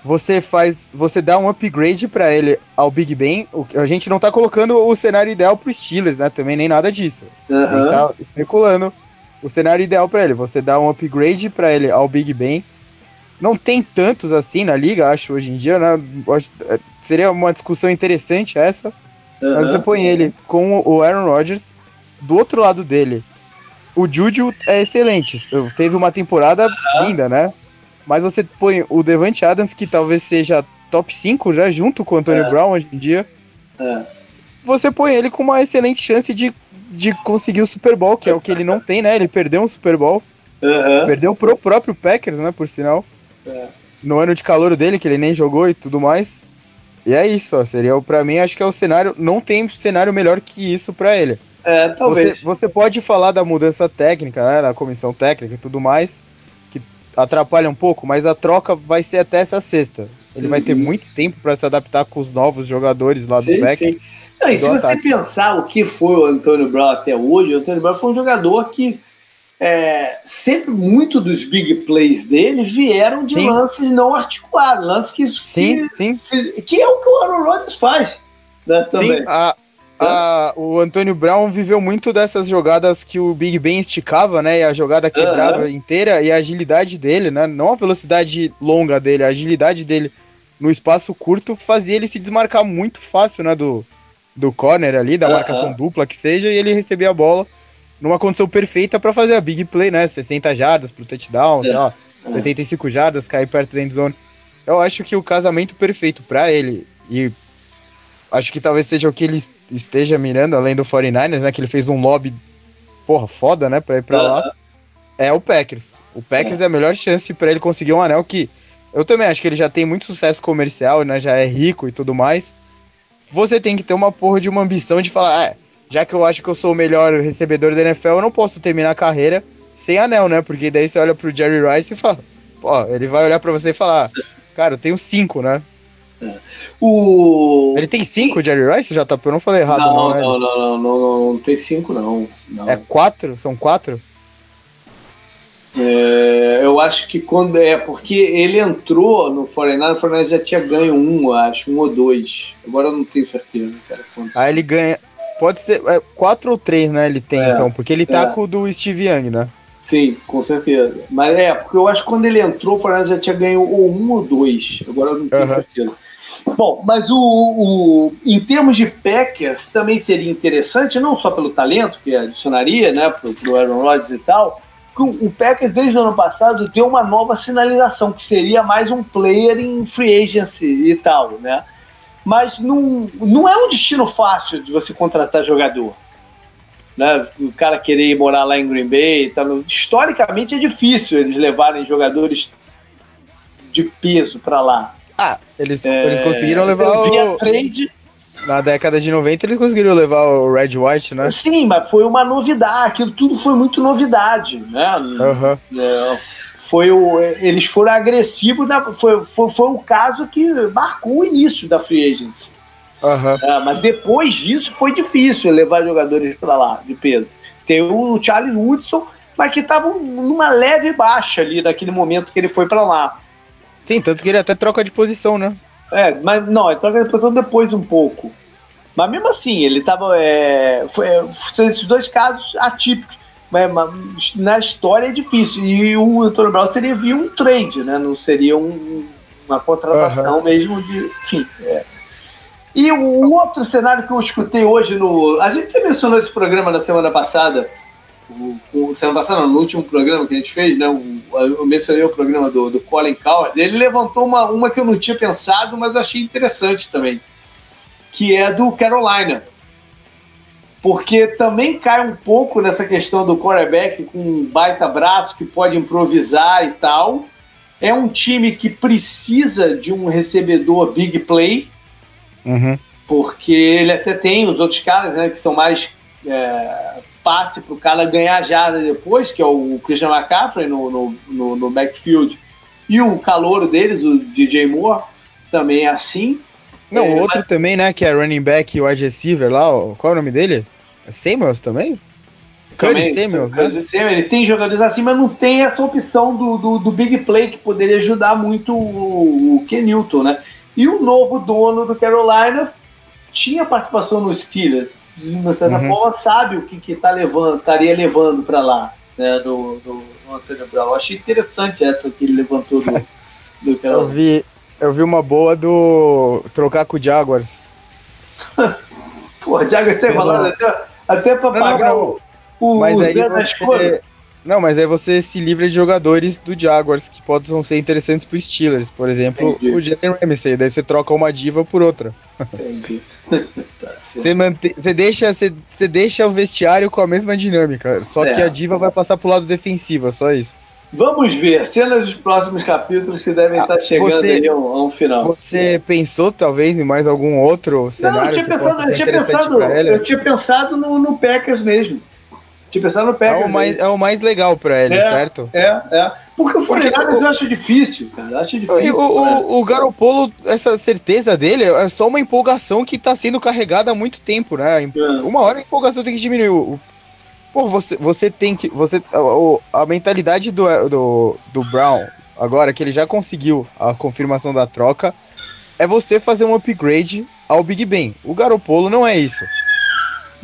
Você faz, você dá um upgrade para ele ao Big Ben. A gente não tá colocando o cenário ideal pro Steelers, né? Também nem nada disso. Uhum. A gente tá especulando o cenário ideal para ele. Você dá um upgrade para ele ao Big Ben. Não tem tantos assim na liga, acho, hoje em dia, né? É, seria uma discussão interessante essa. Uhum. Mas você põe ele com o Aaron Rodgers do outro lado dele. O Juju é excelente. Teve uma temporada uhum. linda, né? Mas você põe o Devante Adams, que talvez seja top 5 já, junto com o Antonio é. Brown hoje em dia. É. Você põe ele com uma excelente chance de, de conseguir o Super Bowl, que é o que ele não tem, né? Ele perdeu um Super Bowl. Perdeu pro próprio Packers, né? Por sinal. É. No ano de calor dele, que ele nem jogou e tudo mais. E é isso, ó, seria para mim acho que é o cenário, não tem cenário melhor que isso para ele. É, talvez. Você, você pode falar da mudança técnica, né, da comissão técnica e tudo mais, que atrapalha um pouco, mas a troca vai ser até essa sexta. Ele uhum. vai ter uhum. muito tempo para se adaptar com os novos jogadores lá sim, do Beck. Sim. Não, e se ataque. você pensar o que foi o Antônio Brown até hoje, o Antônio Brown foi um jogador que é, sempre muito dos big plays dele vieram de sim. lances não articulados, lances que sim, se, se, que é o que o Aaron Rodgers faz, né, também. Sim, a, a, o Antônio Brown viveu muito dessas jogadas que o Big Ben esticava, né, e a jogada quebrava uhum. inteira e a agilidade dele, né, não a velocidade longa dele, a agilidade dele no espaço curto fazia ele se desmarcar muito fácil, né, do, do corner ali, da uhum. marcação dupla que seja, e ele recebia a bola numa condição perfeita para fazer a big play, né? 60 jardas pro touchdown, é. sei lá, 75 jardas, cair perto da endzone. Eu acho que o casamento perfeito para ele, e acho que talvez seja o que ele esteja mirando, além do 49ers, né? Que ele fez um lobby, porra, foda, né? Pra ir pra lá. É o Packers. O Packers é, é a melhor chance para ele conseguir um anel que. Eu também acho que ele já tem muito sucesso comercial, né? Já é rico e tudo mais. Você tem que ter uma porra de uma ambição de falar, ah, já que eu acho que eu sou o melhor recebedor da NFL, eu não posso terminar a carreira sem anel, né? Porque daí você olha pro Jerry Rice e fala, pô, ele vai olhar para você e falar, cara, eu tenho cinco, né? O... Ele tem cinco, Jerry Rice, já tá, eu não falei errado, não. Não, né? não, não, não, não, não, tem cinco, não. É quatro? São quatro? É, eu acho que quando é porque ele entrou no Foreigner, o Foreigner já tinha ganho um, eu acho, um ou dois. Agora eu não tenho certeza, cara. Quantos. Aí ele ganha, Pode ser é, quatro ou três, né? Ele tem, é, então, porque ele tá é. com o do Steve Young, né? Sim, com certeza. Mas é, porque eu acho que quando ele entrou, o Fernandes já tinha ganho ou um ou dois. Agora eu não tenho uhum. certeza. Bom, mas o, o, em termos de Packers, também seria interessante, não só pelo talento que adicionaria, né, pro, pro Aaron Rodgers e tal, que o, o Packers desde o ano passado deu uma nova sinalização, que seria mais um player em free agency e tal, né? Mas não, não é um destino fácil de você contratar jogador. Né? O cara querer morar lá em Green Bay. Tá no... Historicamente é difícil eles levarem jogadores de peso para lá. Ah, eles, é, eles conseguiram levar o... trade. Na década de 90 eles conseguiram levar o Red White, né? Sim, mas foi uma novidade. Aquilo tudo foi muito novidade, né? Uhum. É, foi o, eles foram agressivos, na, foi, foi, foi o caso que marcou o início da free agency. Uhum. É, mas depois disso foi difícil levar jogadores para lá de peso. Tem o Charles Woodson, mas que estava numa leve baixa ali naquele momento que ele foi para lá. Sim, tanto que ele até troca de posição, né? É, mas não, ele troca de posição depois um pouco. Mas mesmo assim, ele estava. É, foi, esses dois casos atípicos na história é difícil. E o Antônio Brown seria via um trade, né? Não seria um, uma contratação uhum. mesmo de. Enfim. É. E o, o, outro cenário que eu escutei hoje no. A gente mencionou esse programa na semana passada. O, o, semana passada, no último programa que a gente fez, né? O, eu mencionei o programa do, do Colin Coward. Ele levantou uma, uma que eu não tinha pensado, mas eu achei interessante também. Que é do Carolina porque também cai um pouco nessa questão do quarterback com um baita braço que pode improvisar e tal. É um time que precisa de um recebedor big play, Uhum. porque ele até tem os outros caras né, que são mais é, passe para o cara ganhar jada depois, que é o Christian McCaffrey no, no, no, no backfield, e o calouro deles, o DJ Moore, também é assim. Não, o outro mas- também, né, que é running back e wide receiver lá, ó, qual é o nome dele? É Samuels também? Também, Curtis Samuels, né? Curtis Samuels, ele tem jogadores assim, mas não tem essa opção do, do, do big play que poderia ajudar muito o, o Ken Newton, né? E o novo dono do Carolina tinha participação nos Steelers, de uma certa Uhum. forma sabe o que que tá levando, estaria levando para lá, né? Do, do, do Antônio Brown. Eu achei interessante essa que ele levantou do, do Eu Carolina. vi, eu vi uma boa do trocar com o Jaguars. Pô, você tem falado até, até para Não, pagar não, o, o, Mas o aí Zé da escolha. você... Não, mas aí você se livra de jogadores do Jaguars que possam ser interessantes pro Steelers. Por exemplo, Entendi. o Jalen Ramsey. Daí você troca uma diva por outra. Entendi. tá certo. Você, você, deixa, você, você deixa o vestiário com a mesma dinâmica. Só que É. a diva vai passar pro lado defensivo, é só isso. Vamos ver, cenas dos próximos capítulos que devem Ah, estar chegando você- aí a um, a um final. Você pensou talvez em mais algum outro Não, cenário? eu tinha pensado, eu tinha pensado, eu tinha pensado no, no Packers mesmo. Tinha pensado no É Packers. o, mais, mesmo. é o mais legal pra ele, É, certo? É, é. Porque o Porque 49ers o- eu acho difícil, cara. Eu acho difícil. o, né? o, o Garopolo, essa certeza dele é só uma empolgação que tá sendo carregada há muito tempo, né? É. Uma hora a empolgação tem que diminuir. O- Pô, você, você tem que. Você, a, a mentalidade do, do, do Brown, agora que ele já conseguiu a confirmação da troca, é você fazer um upgrade ao Big Ben. O Garopolo não é isso.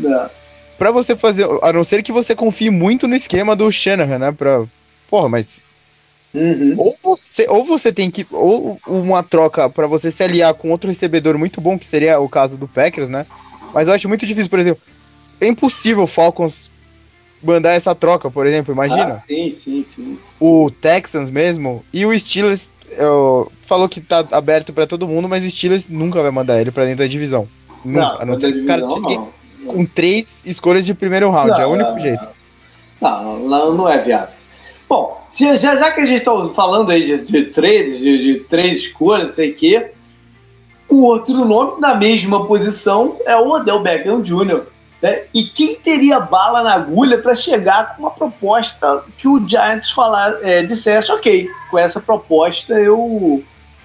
É. Pra você fazer. A não ser que você confie muito no esquema do Shanahan, né? Pra. Porra, mas Uhum. ou você, ou você tem que. Ou uma troca pra você se aliar com outro recebedor muito bom, que seria o caso do Packers, né? Mas eu acho muito difícil, por exemplo. É impossível o Falcons mandar essa troca, por exemplo. Imagina. Ah, sim, sim, sim. O Texans mesmo. E o Steelers eu, falou que tá aberto pra todo mundo, mas o Steelers nunca vai mandar ele pra dentro da divisão. Nunca. Não, não caras divisão, não. com três escolhas de primeiro round. é o Não, único é- jeito. Não, não, não é viável. Bom, já, já que a gente está falando aí de, de trades, de, de três escolhas, não sei o quê, o outro nome na mesma posição é o Odell Beckham Jr. Né? E quem teria bala na agulha para chegar com uma proposta que o Giants falar, é, dissesse, ok, com essa proposta eu,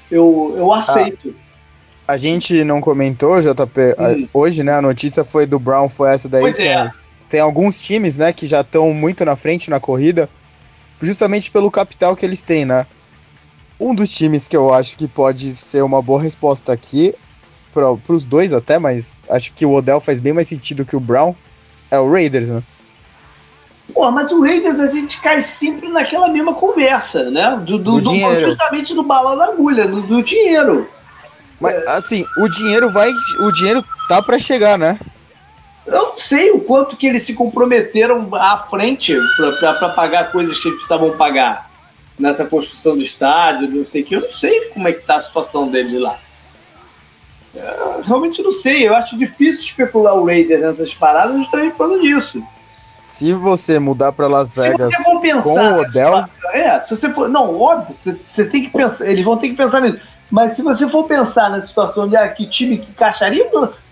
eu, eu aceito. A gente não comentou, JP, Hum. hoje, né? A notícia foi do Brown, foi essa daí. Pois é. Tem alguns times, né, que já estão muito na frente na corrida, justamente pelo capital que eles têm, né? Um dos times que eu acho que pode ser uma boa resposta aqui, para os dois até, mas acho que o Odell faz bem mais sentido que o Brown, é o Raiders, né? Pô, mas o Raiders a gente cai sempre naquela mesma conversa, né? Do, do, Do do- dinheiro. justamente do bala na agulha, do, do dinheiro. Mas, assim, o dinheiro vai. O dinheiro tá para chegar, né? Eu não sei o quanto que eles se comprometeram à frente para pagar coisas que eles precisavam pagar nessa construção do estádio, não sei o que. Eu não sei como é que tá a situação deles lá. Eu realmente não sei. Eu acho difícil especular o Raiders nessas paradas justamente por causa disso. Se você mudar para Las Se Vegas você for pensar com o Odell, é, se você for, não, óbvio, você, você tem que pensar, eles vão ter que pensar nisso. Mas se você for pensar na situação de ah, que time que encaixaria,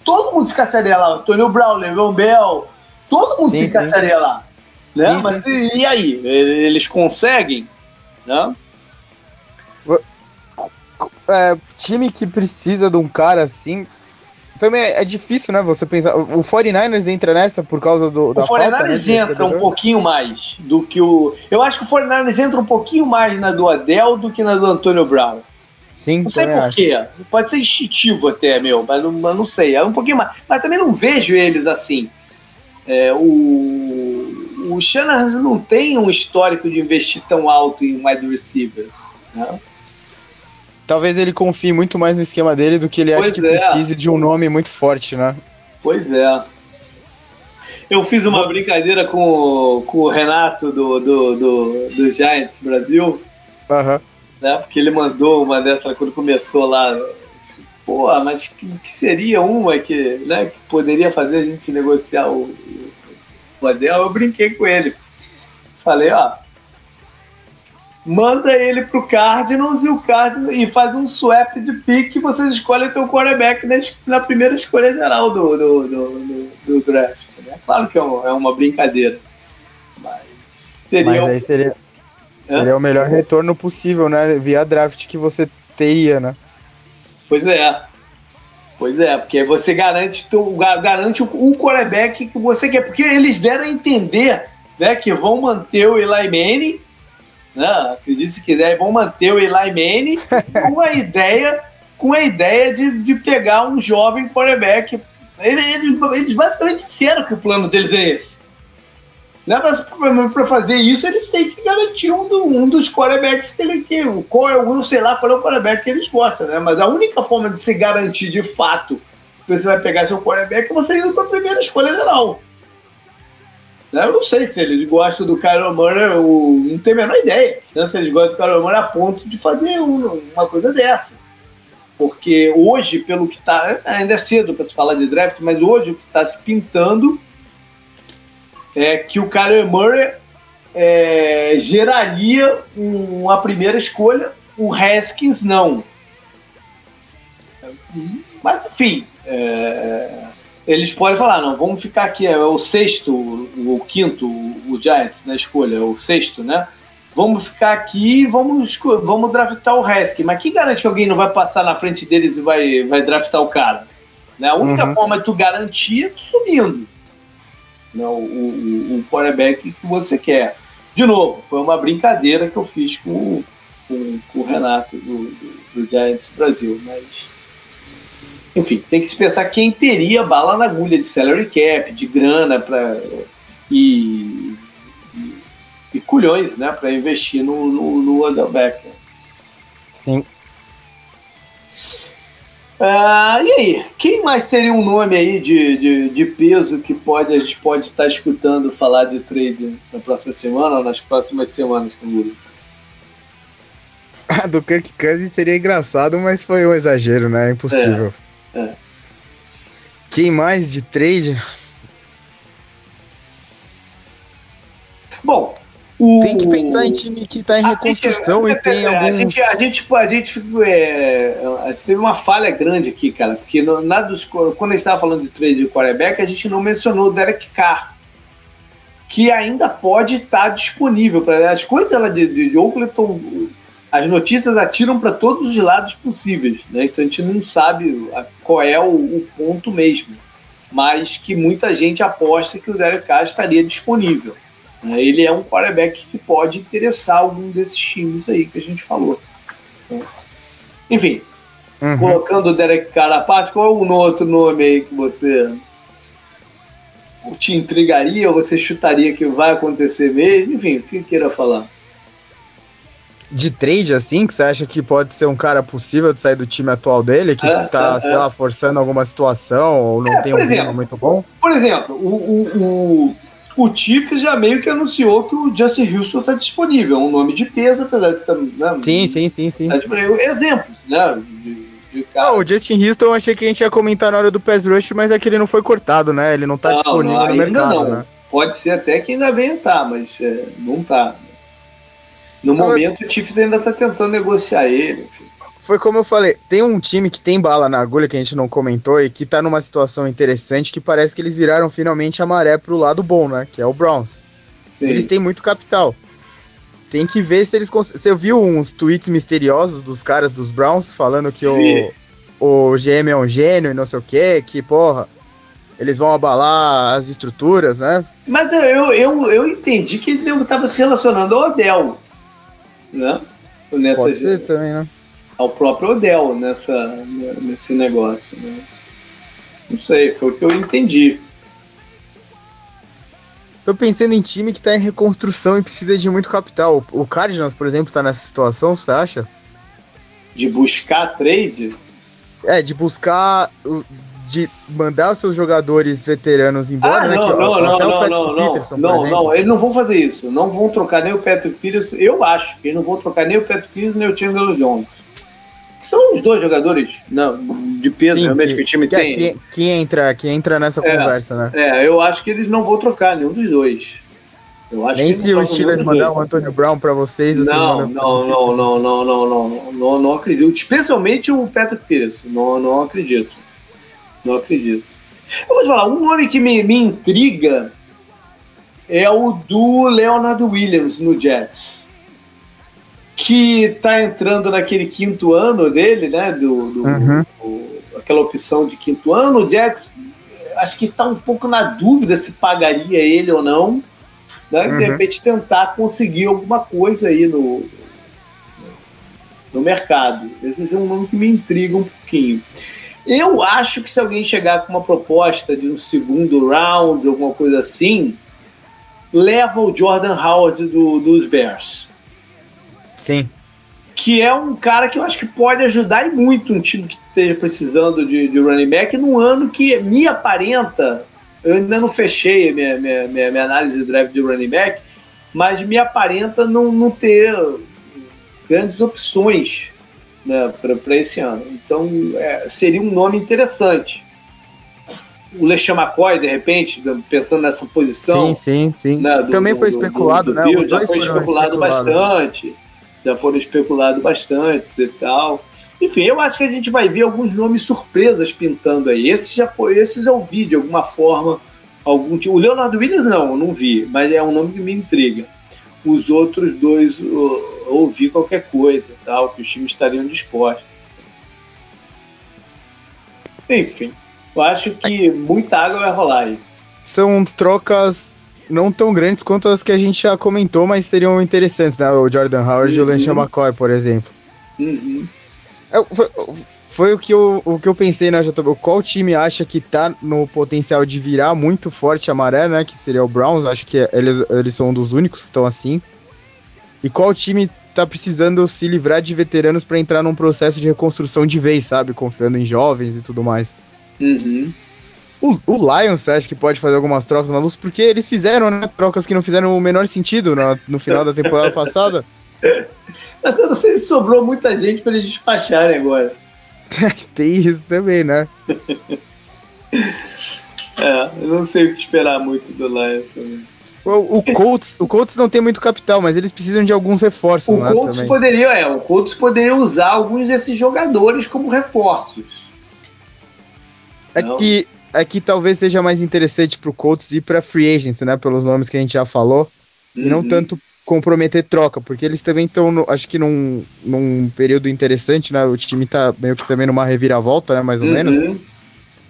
todo mundo se encaixaria lá. Antônio Brown, Le'Veon Bell, todo mundo Sim, se sim. encaixaria lá. Né? Sim, Mas sim, E, e aí? Eles conseguem? Né? É, time que precisa de um cara assim. Também é, é difícil, né? Você pensar. O 49ers entra nessa por causa do, da o falta, 49ers né? de entra um pouquinho mais do que o. Eu acho que o 49ers entra um pouquinho mais na do Adel do que na do Antônio Brown. Sim, Não sei acho. porquê. Pode ser instintivo até, meu, mas não, mas não sei. É um pouquinho mais. Mas também não vejo eles assim. É, o, o Shanahan não tem um histórico de investir tão alto em wide receivers. Né? Talvez ele confie muito mais no esquema dele do que ele acha Pois que é. precise de um nome muito forte, né? Pois é. Eu fiz uma brincadeira com, com o Renato do, do, do, do Giants Brasil. Aham. né? Porque ele mandou uma dessa quando começou lá, pô, mas que, que seria uma que, né, que poderia fazer a gente negociar o, o Adel? Eu brinquei com ele. Falei, ó, manda ele pro Cardinals e o Cardinals e faz um swap de pick e vocês escolhem teu quarterback na, primeira escolha geral do, do, do, do, draft. Né? Claro que é, é uma brincadeira. Mas seria. Mas aí seria, seria o melhor retorno possível, né? Via draft que você teria, né? Pois é. Pois é, porque você garante, garante o, o quarterback que você quer. Porque eles deram a entender né, que vão manter o Eli Manning né? Acredite se quiser, vão manter o Eli Manning com a ideia, com a ideia de, de pegar um jovem quarterback. Eles, basicamente disseram que o plano deles é esse. Né? Para fazer isso, eles têm que garantir um, do, um dos quarterbacks que ele quer. Qual é o, sei lá qual é o quarterback que eles gostam, né? Mas a única forma de se garantir de fato que você vai pegar seu quarterback é você indo para a primeira escolha geral. Né? Eu não sei se eles gostam do Kyler Murray, eu não tenho a menor ideia né? se eles gostam do Kyler Murray a ponto de fazer um, uma coisa dessa. Porque hoje, pelo que está. Ainda é cedo para se falar de draft, mas hoje o que está se pintando é que o Kyler Murray é, geraria uma primeira escolha, o Haskins não. Mas enfim, é, eles podem falar, não, vamos ficar aqui, é o sexto, o, quinto, o Giants na escolha, é o sexto, né? Vamos ficar aqui e vamos, vamos draftar o Heskey. Mas que garante que alguém não vai passar na frente deles e vai, vai draftar o cara? Né? A única uhum. forma de tu garantir é tu subindo né? o, o, o quarterback que você quer. De novo, foi uma brincadeira que eu fiz com, com, com o Renato do, do, do Giants Brasil, mas enfim, tem que se pensar quem teria bala na agulha de salary cap, de grana para e, e, e, culhões, né, para investir no, no, no Odell Beckham. Sim. Ah, e aí, quem mais seria um nome aí de, de, de, peso que pode, a gente pode estar escutando falar de trade na próxima semana ou nas próximas semanas, Canguru? A do Kirk Cousins seria engraçado, mas foi um exagero, né? É impossível. É. É. Quem mais de trade? Bom, o... Tem que pensar em time que está em reconstrução gente, e tem é, alguns... A gente, a gente, a gente, é, a gente teve uma falha grande aqui, cara, porque no, na dos, quando a gente estava falando de trade de quarterback, a gente não mencionou o Derek Carr, que ainda pode estar tá disponível. para As coisas ela, de, de, de Oakland estão as notícias atiram para todos os lados possíveis, né? Então a gente não sabe qual é o, o, ponto mesmo, mas que muita gente aposta que o Derek Carr estaria disponível. Né? Ele é um quarterback que pode interessar algum desses times aí que a gente falou. Né? Enfim, uhum. colocando o Derek Carr à parte, qual é um outro nome aí que você te intrigaria ou você chutaria que vai acontecer mesmo? Enfim, o que queira falar? De trade, assim, que você acha que pode ser um cara possível de sair do time atual dele, que é, tá, é, sei é. lá, forçando alguma situação ou não é, tem um exemplo, muito bom? Por exemplo, o, o, o, o Chiefs já meio que anunciou que o Justin Houston tá disponível, um nome de peso, apesar de né, Sim, sim, sim, sim. Tá Exemplos, né? De, de não, o Justin Houston eu achei que a gente ia comentar na hora do pass rush, mas é que ele não foi cortado, né? Ele não tá não, disponível não, no mercado, não. né? Pode ser até que ainda venha estar, mas é, não tá. No momento, o Chiefs ainda tá tentando negociar ele. Enfim. Foi como eu falei, tem um time que tem bala na agulha que a gente não comentou e que tá numa situação interessante que parece que eles viraram finalmente a maré pro lado bom, né? Que é o Browns. Sim. Eles têm muito capital. Tem que ver se eles Você viu uns tweets misteriosos dos caras dos Browns falando que o, o GM é um gênio e não sei o que, que porra, eles vão abalar as estruturas, né? Mas eu, eu, eu entendi que ele estava se relacionando ao Odell né? Nessa, Pode ser também, né? Ao próprio Odell nessa, nesse negócio, né? Não sei, foi o que eu entendi. Tô pensando em time que tá em reconstrução e precisa de muito capital. O Cardinals, por exemplo, tá nessa situação, você acha? De buscar trade? É, de buscar de mandar os seus jogadores veteranos embora, ah, né? Não, que, não, não, não, não, Peterson, não, não, eles não vão fazer isso. Não vão trocar nem o Patrick Peterson. Eu acho que eles não vão trocar nem o Patrick Peterson nem o Chandler Jones. que são os dois jogadores não, de peso Sim, realmente que, que, o time que, tem. Que, que, entra, que entra nessa é, conversa, né? É, eu acho que eles não vão trocar nenhum dos dois. Eu acho Nem se o Steelers mandar o Antônio Brown para vocês, não, vocês não, não, não, não, não, não, não, não, não acredito. Especialmente o Patrick Pierce, não, não acredito. Não acredito. Eu vou te falar, um nome que me, me intriga é o do Leonard Williams no Jets. Que tá entrando naquele quinto ano dele, né? Do, do, uhum. do aquela opção de quinto ano. O Jets acho que tá um pouco na dúvida se pagaria ele ou não né? Uhum. De repente tentar conseguir alguma coisa aí no, no mercado. Esse é um nome que me intriga um pouquinho. Eu acho que se alguém chegar com uma proposta de um segundo round, alguma coisa assim, leva o Jordan Howard do, dos Bears. Sim. Que é um cara que eu acho que pode ajudar e muito um time que esteja precisando de, de running back num ano que me aparenta eu ainda não fechei a minha, minha, minha, minha análise de draft de running back, mas me aparenta não, não ter grandes opções né, para esse ano. Então é, seria um nome interessante. O LeSean McCoy, de repente, pensando nessa posição. Sim, sim, sim. Né, do, Também foi especulado, do, do, né? já foi especulado bastante. Já foram especulado bastante e tal. Enfim, eu acho que a gente vai ver alguns nomes surpresas pintando aí. Esse já foi, esses eu vi de alguma forma. Algum, o Leonardo Williams não, não vi, mas é um nome que me intriga. Os outros dois eu, ouvi qualquer coisa, tal, que os times estariam dispostos. Enfim, eu acho que muita água vai rolar aí. São trocas não tão grandes quanto as que a gente já comentou, mas seriam interessantes, né? O Jordan Howard uhum. e o Lance uhum. McCoy, por exemplo. Uhum. É, foi, foi, o, que eu, o que eu pensei na JB. Qual time acha que tá no potencial de virar muito forte a maré, né? Que seria o Browns. Acho que eles, eles são um dos únicos que estão assim. E qual time tá precisando se livrar de veteranos para entrar num processo de reconstrução de vez, sabe? Confiando em jovens e tudo mais. Uhum. O, o Lions, você acha que pode fazer algumas trocas malucas? Porque eles fizeram, né? Trocas que não fizeram o menor sentido no, no final da temporada passada. Mas eu não sei se sobrou muita gente para eles despacharem agora. Tem isso também, né? é, eu não sei o que esperar muito do Lions também. O, o, Colts, o Colts não tem muito capital, mas eles precisam de alguns reforços. O Colts poderia, é, o Colts poderia usar alguns desses jogadores como reforços. É que, é que talvez seja mais interessante pro Colts ir para free agents, né? Pelos nomes que a gente já falou. Uhum. E não uhum. tanto comprometer troca, porque eles também estão, acho que num, num período interessante, né? O time tá meio que também numa reviravolta, né? Mais ou uhum. menos.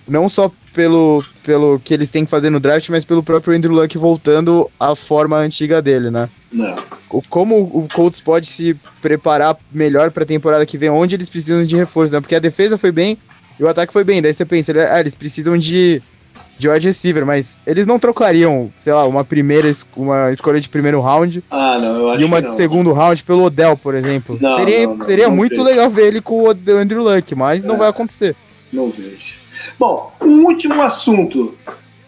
Não só pelo, pelo que eles têm que fazer no draft, mas pelo próprio Andrew Luck voltando à forma antiga dele, né? Não. Como o Colts pode se preparar melhor para a temporada que vem, onde eles precisam de reforço, né? Porque a defesa foi bem e o ataque foi bem. Daí você pensa, ah, eles precisam de de wide receiver, mas eles não trocariam, sei lá, uma primeira uma escolha de primeiro round ah, não, e uma de segundo round pelo Odell, por exemplo. Não, seria não, seria muito legal ver ele com o Andrew Luck, mas é, não vai acontecer. Não vejo. Bom, um último assunto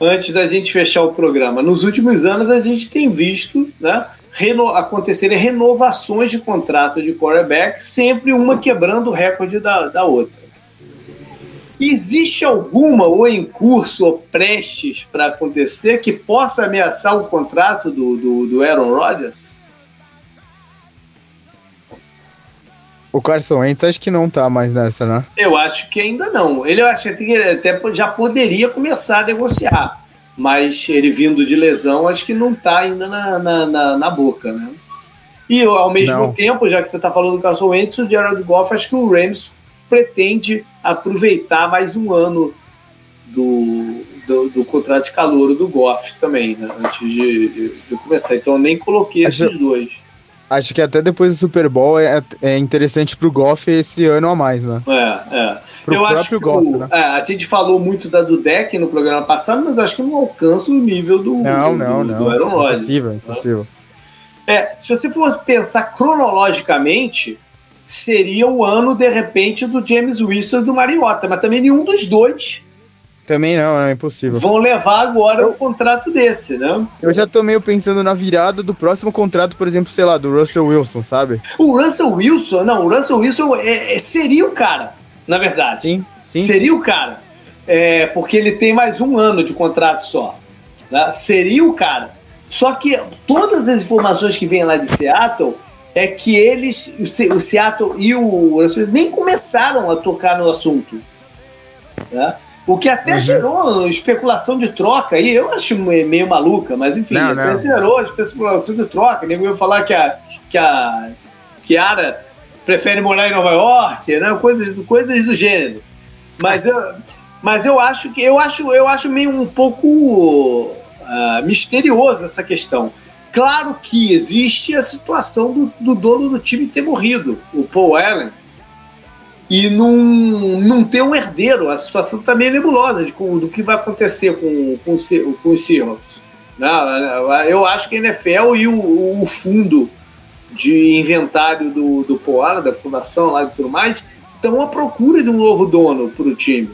antes da gente fechar o programa. Nos últimos anos a gente tem visto, né, reno acontecerem renovações de contrato de quarterback, sempre uma quebrando o recorde da, da outra. Existe alguma ou em curso ou prestes para acontecer que possa ameaçar o contrato do, do, do Aaron Rodgers? O Carson Wentz acho que não tá mais nessa, né? Eu acho que ainda não. Ele acho que até já poderia começar a negociar, mas ele vindo de lesão, acho que não tá ainda na, na, na, na boca, né? E ao mesmo não. tempo, já que você tá falando do Carson Wentz, o Gerald Goff, acho que o Rams pretende aproveitar mais um ano do, do, do contrato de calor do Goff também, né, antes de, de, de, começar. Então eu nem coloquei acho, esses dois. Acho que até depois do Super Bowl é, é interessante pro Goff esse ano a mais, né? É, é. Pro eu acho que Goff, o, né? é, a gente falou muito da do deck no programa passado, mas eu acho que não alcança o nível do, não, do, não, do, não. do Aaron Rodgers. Impossível, impossível. É, se você for pensar cronologicamente, seria o ano, de repente, do James Wilson e do Mariota, mas também nenhum dos dois Também não, é impossível. Vão levar agora um contrato desse, né? Eu já tô meio pensando na virada do próximo contrato, por exemplo, sei lá, do Russell Wilson, sabe? O Russell Wilson, não, o Russell Wilson é, é, seria o cara, na verdade. Sim, sim. Seria o cara. É, porque ele tem mais um ano de contrato só. Né? Seria o cara. Só que todas as informações que vêm lá de Seattle é que eles, o Seattle e o nem começaram a tocar no assunto. Né? O que até uhum. gerou especulação de troca aí, eu acho meio maluca, mas enfim, não, até não. gerou especulação de troca. Nego ia falar que a, que a Kiara prefere morar em Nova York, né? coisas, coisas do gênero. Mas eu, mas eu acho que eu acho, eu acho meio um pouco uh, misterioso essa questão. Claro que existe a situação do, do dono do time ter morrido, o Paul Allen e não, não ter um herdeiro. A situação está meio nebulosa de, do que vai acontecer com, com, com os Seahawks. Né? Eu acho que a NFL e o, o fundo de inventário do, do Poara, da fundação lá e tudo mais, estão à procura de um novo dono para o time.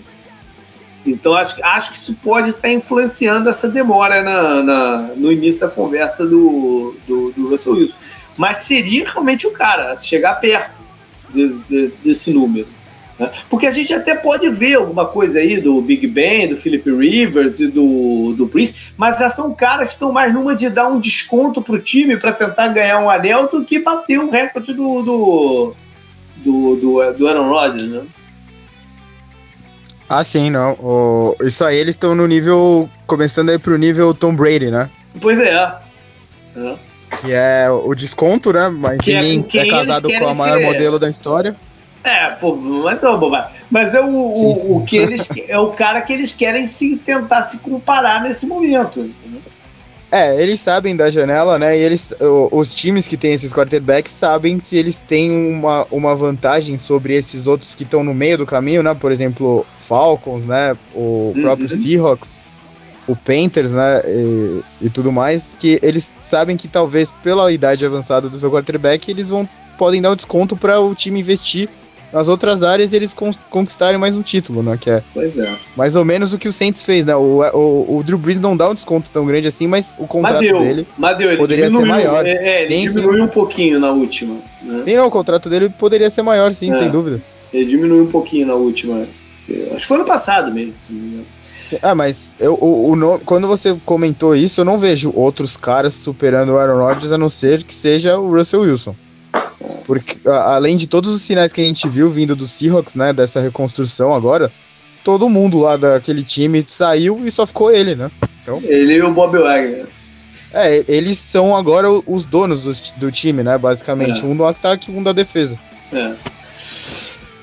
Então acho, acho que isso pode estar influenciando essa demora na, na, no início da conversa do, do, do Russell Wilson. Mas seria realmente o cara, chegar perto de, de, desse número. Né? Porque a gente até pode ver alguma coisa aí do Big Ben, do Philip Rivers e do, do Prince, mas já são caras que estão mais numa de dar um desconto pro time para tentar ganhar um anel do que bater o recorde do, do, do, do, do Aaron Rodgers, né? Ah, sim, não. O, isso aí eles estão no nível. Começando aí pro nível Tom Brady, né? Pois é. é. Que é o desconto, né? Mas que é ninguém é, casado com a maior ser... modelo da história. É, pô, mas é uma bobagem. Mas é o, sim, sim. o, que eles é o cara que eles querem se tentar se comparar nesse momento. É, eles sabem da janela, né? E eles, os times que têm esses quarterbacks sabem que eles têm uma, uma vantagem sobre esses outros que estão no meio do caminho, né? Por exemplo, Falcons, né? O uhum. próprio Seahawks o Panthers, né, e, e, tudo mais, que eles sabem que talvez pela idade avançada do seu quarterback, eles vão podem dar um desconto para o time investir nas outras áreas eles con conquistarem mais um título, né, que é, pois é mais ou menos o que o Saints fez, né, o, o, o Drew Brees não dá um desconto tão grande assim, mas o contrato dele deu, poderia ser maior. É, é ele sim, diminuiu sim. um pouquinho na última. Né? Sim, não, o contrato dele poderia ser maior, sim, é, sem dúvida. Ele diminuiu um pouquinho na última. Acho que foi no passado mesmo, se não me engano. Ah, mas eu, o, o, quando você comentou isso, eu não vejo outros caras superando o Aaron Rodgers a não ser que seja o Russell Wilson. Porque além de todos os sinais que a gente viu vindo do Seahawks, né, dessa reconstrução agora, todo mundo lá daquele time saiu e só ficou ele, né? Então, ele e o Bob Wagner. É, eles são agora os donos do, do time, né, basicamente. É. Um do ataque e um da defesa. É.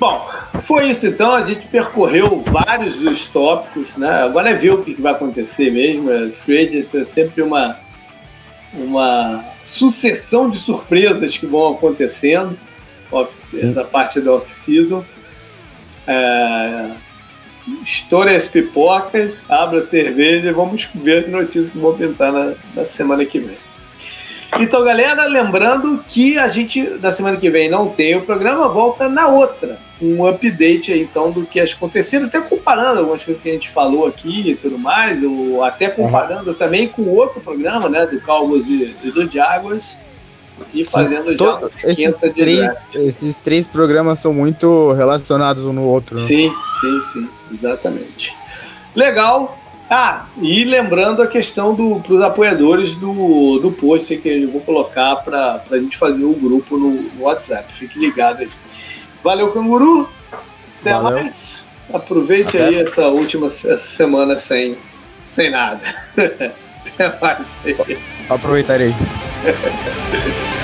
Bom, foi isso então. A gente percorreu vários dos tópicos, né? Agora é ver o que vai acontecer mesmo. A Free é sempre uma, uma sucessão de surpresas que vão acontecendo. Essa parte da off-season. É, estoure as pipocas, abra a cerveja e vamos ver as notícias que vão pintar na, na semana que vem. Então, galera, lembrando que a gente, na semana que vem, não tem o programa, volta na outra. Um update aí, então, do que aconteceram, até comparando algumas coisas que a gente falou aqui e tudo mais, ou até comparando uhum. também com outro programa, né, do Cowboys e, e do Jaguars, e fazendo Sim, já esses de três. Esses três programas são muito relacionados um no outro. Né? Sim, sim, sim, exatamente. Legal, ah, e lembrando a questão do, para os apoiadores do, do post que eu vou colocar para a gente fazer o um grupo no, no, WhatsApp. Fique ligado aí. Valeu, canguru. Até Valeu. mais. Aproveite Até. aí essa última essa semana sem, sem nada. Até mais aí. Aproveitarei.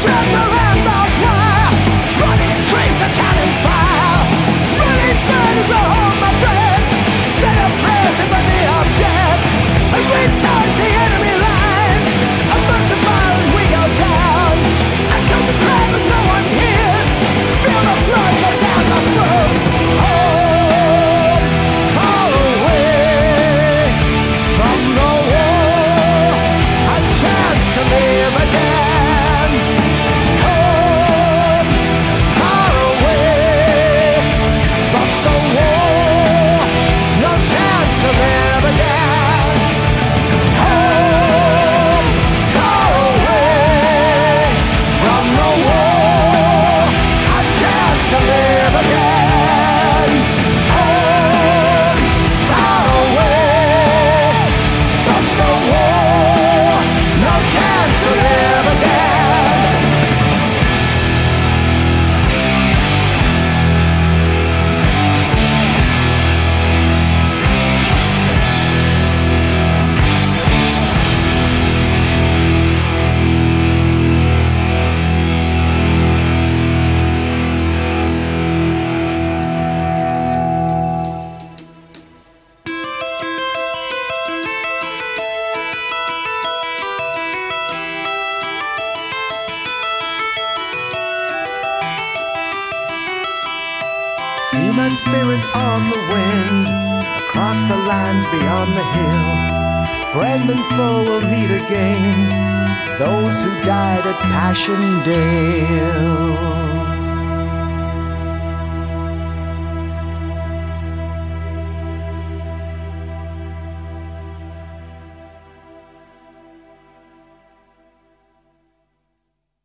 Shut up!